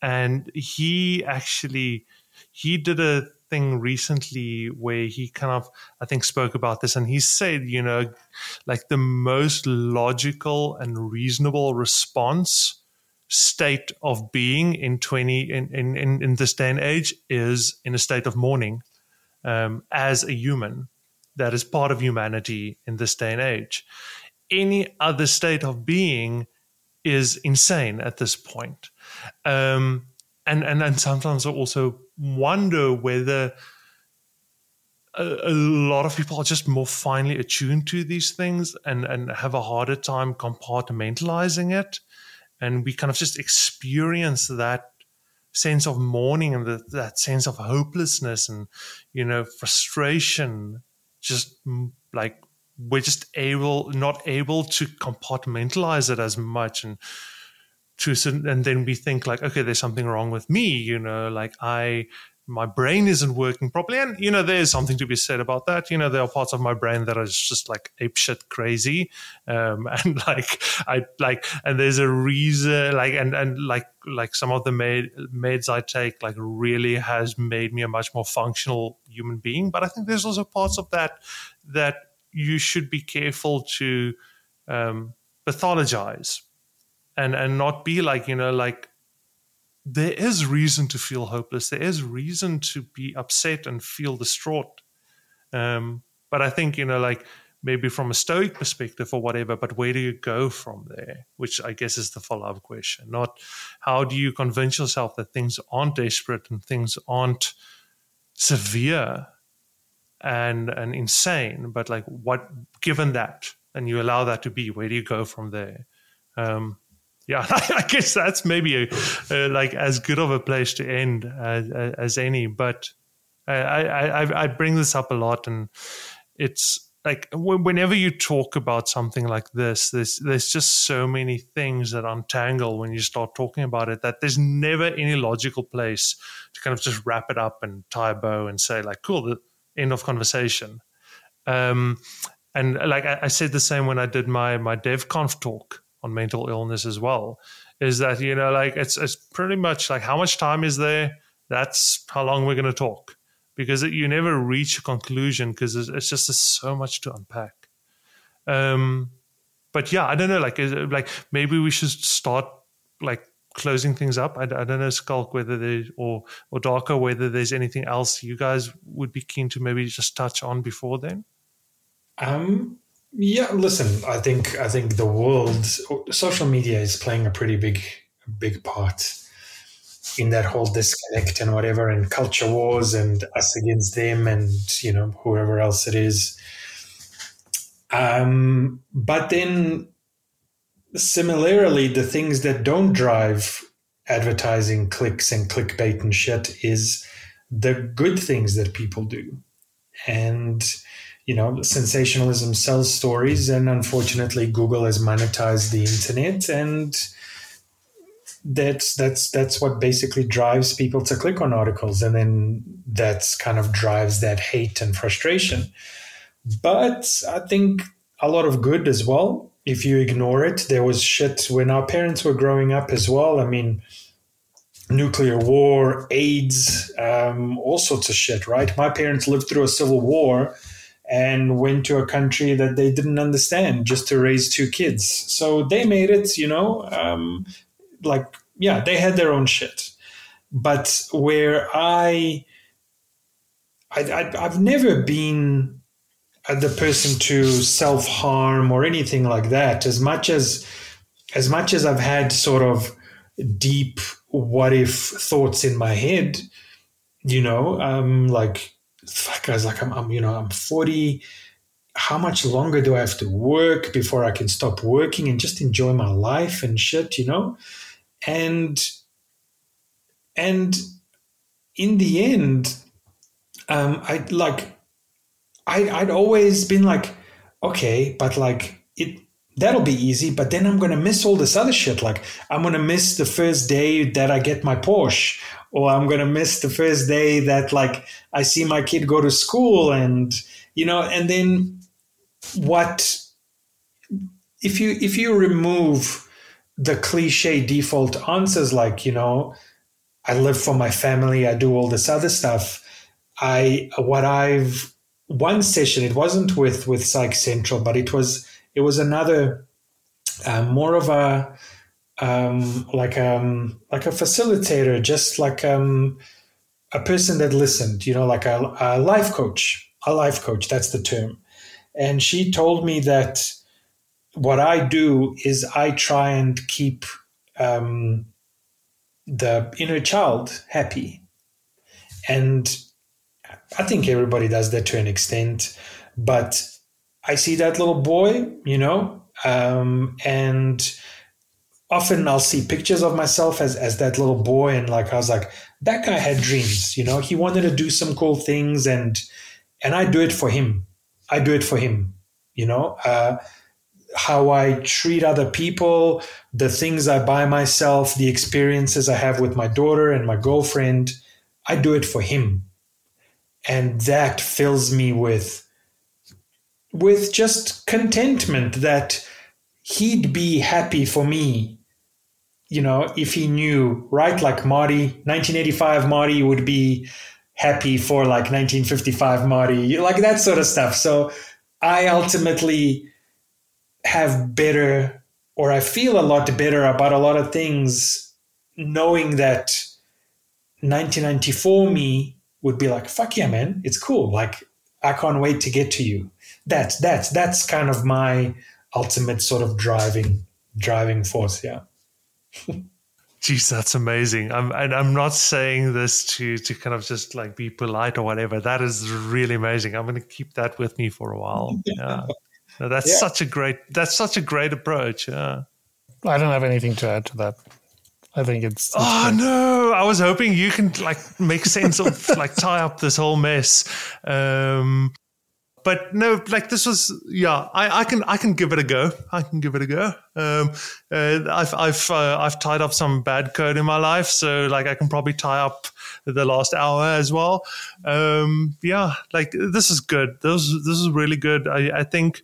and he actually he did a thing recently where he kind of I think spoke about this and he said, you know, like the most logical and reasonable response state of being in 20 in, in, in this day and age is in a state of mourning um, as a human that is part of humanity in this day and age. Any other state of being is insane at this point. Um, and and and sometimes I also wonder whether a, a, lot of people are just more finely attuned to these things and and have a harder time compartmentalizing it, and we kind of just experience that sense of mourning and the, that sense of hopelessness and you know frustration. Just mm, like we're just able not able to compartmentalize it as much and to and then we think like okay there's something wrong with me you know like i my brain isn't working properly. And you know there's something to be said about that. You know there are parts of my brain that are just like ape shit crazy. Um and like i like and there's a reason like and and like like some of the med, meds i take like really has made me a much more functional human being. But i think there's also parts of that that you should be careful to um pathologize and and not be like you know like there is reason to feel hopeless. There is reason to be upset and feel distraught. Um, but i think you know like maybe from a stoic perspective or whatever but where do you go from there? Which i guess is the follow-up question. Not how do you convince yourself that things aren't desperate and things aren't severe and and insane but like what given that and you allow that to be where do you go from there? Um, yeah, I guess that's maybe a, like as good of a place to end as, as any. But I, I, I bring this up a lot, and it's like whenever you talk about something like this, there's there's just so many things that untangle when you start talking about it that there's never any logical place to kind of just wrap it up and tie a bow and say like, cool, the end of conversation. Um, and like I, I said the same when I did my my DevConf talk on mental illness as well is that you know like it's it's pretty much like how much time is there? That's how long we're going to talk because you never reach a conclusion because it's, it's just so much to unpack. Um but yeah i don't know like like maybe we should start like closing things up. I, I don't know Schalk whether there or or Darko whether there's anything else you guys would be keen to maybe just touch on before then? Um yeah, listen, I think I think the world social media is playing a pretty big big part in that whole disconnect and whatever and culture wars and us against them and you know whoever else it is. Um, but then similarly, the things that don't drive advertising clicks and clickbait and shit is the good things that people do. And you know, sensationalism sells stories, and unfortunately, Google has monetized the internet, and that's that's that's what basically drives people to click on articles, and then that's kind of drives that hate and frustration. But I think a lot of good as well. If you ignore it, there was shit when our parents were growing up as well. I mean, nuclear war, AIDS, um, all sorts of shit, right? My parents lived through a civil war and went to a country that they didn't understand just to raise two kids. So they made it, you know, um, like, yeah, they had their own shit. But where I, I, have never been the person to self harm or anything like that. As much as, as much as I've had sort of deep what if thoughts in my head, you know, um, like fuck, I was like, I'm, I'm, you know, I'm 40. How much longer do I have to work before I can stop working and just enjoy my life and shit, you know? And, and in the end, um, I like, I, I'd always been like, okay, but like that'll be easy. But then I'm gonna miss all this other shit. Like I'm gonna miss the first day that I get my Porsche, or I'm gonna miss the first day that like I see my kid go to school, and you know, and then what if you if you remove the cliche default answers like you know i live for my family i do all this other stuff i what i've one session it wasn't with with psych central but it was it was another uh, more of a um, like um like a facilitator just like um a person that listened you know like a, a life coach a life coach that's the term and she told me that what I do is I try and keep um, the inner child happy. And I think everybody does that to an extent. But I see that little boy, you know, um, and often I'll see pictures of myself as, as that little boy. And like, I was like, that guy had dreams, you know, he wanted to do some cool things and, and I do it for him. I do it for him, you know, uh, how I treat other people, the things I buy myself, the experiences I have with my daughter and my girlfriend, I do it for him. And that fills me with with just contentment that he'd be happy for me. You know, if he knew, right? Like Marty, 1985 Marty would be happy for like 1955 Marty, like that sort of stuff. So I ultimately have better or I feel a lot better about a lot of things knowing that 1994 me would be like fuck yeah man it's cool like I can't wait to get to you that's that's that's kind of my ultimate sort of driving driving force yeah Geez, that's amazing. I'm, and I'm not saying this to to kind of just like be polite or whatever. That is really amazing. I'm going to keep that with me for a while. Yeah. No, that's yeah. such a great. That's such a great approach. Yeah. I don't have anything to add to that. I think it's. it's oh great. no! I was hoping you can like make sense of like tie up this whole mess. Um, but no, like this was, yeah, I, I, can, I can give it a go. I can give it a go. Um, uh, I've, I've, uh, I've tied up some bad code in my life, so like I can probably tie up the last hour as well. Um, yeah, like this is good. This, this is really good. I, I think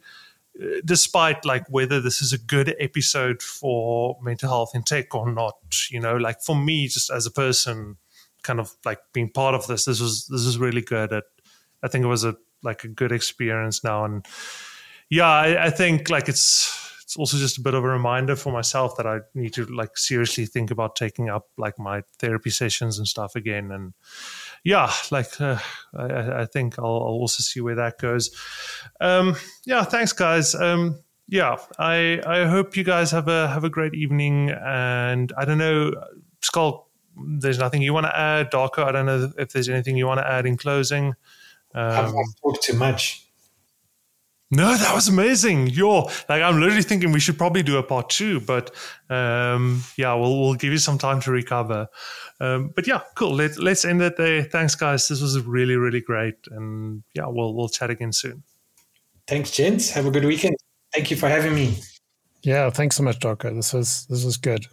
despite like whether this is a good episode for mental health in tech or not you know like for me just as a person kind of like being part of this this was this is really good at i think it was a like a good experience now and yeah I, I think like it's it's also just a bit of a reminder for myself that I need to like seriously think about taking up like my therapy sessions and stuff again. And yeah, like uh, I, I, think I'll, I'll, also see where that goes. Um, yeah, thanks, guys. Um, yeah, I I hope you guys have a have a great evening. And I don't know, Schalk, there's nothing you want to add. Darko, I don't know if there's anything you want to add in closing. Um, I've talked too much. No, that was amazing. You're like I'm literally thinking we should probably do a part two, but um, yeah, we'll we'll give you some time to recover. Um, but yeah, cool. Let, let's end it there. Thanks, guys. This was really really great, and yeah, we'll we'll chat again soon. Thanks, gents. Have a good weekend. Thank you for having me. Yeah, thanks so much, Darko. This was this was good.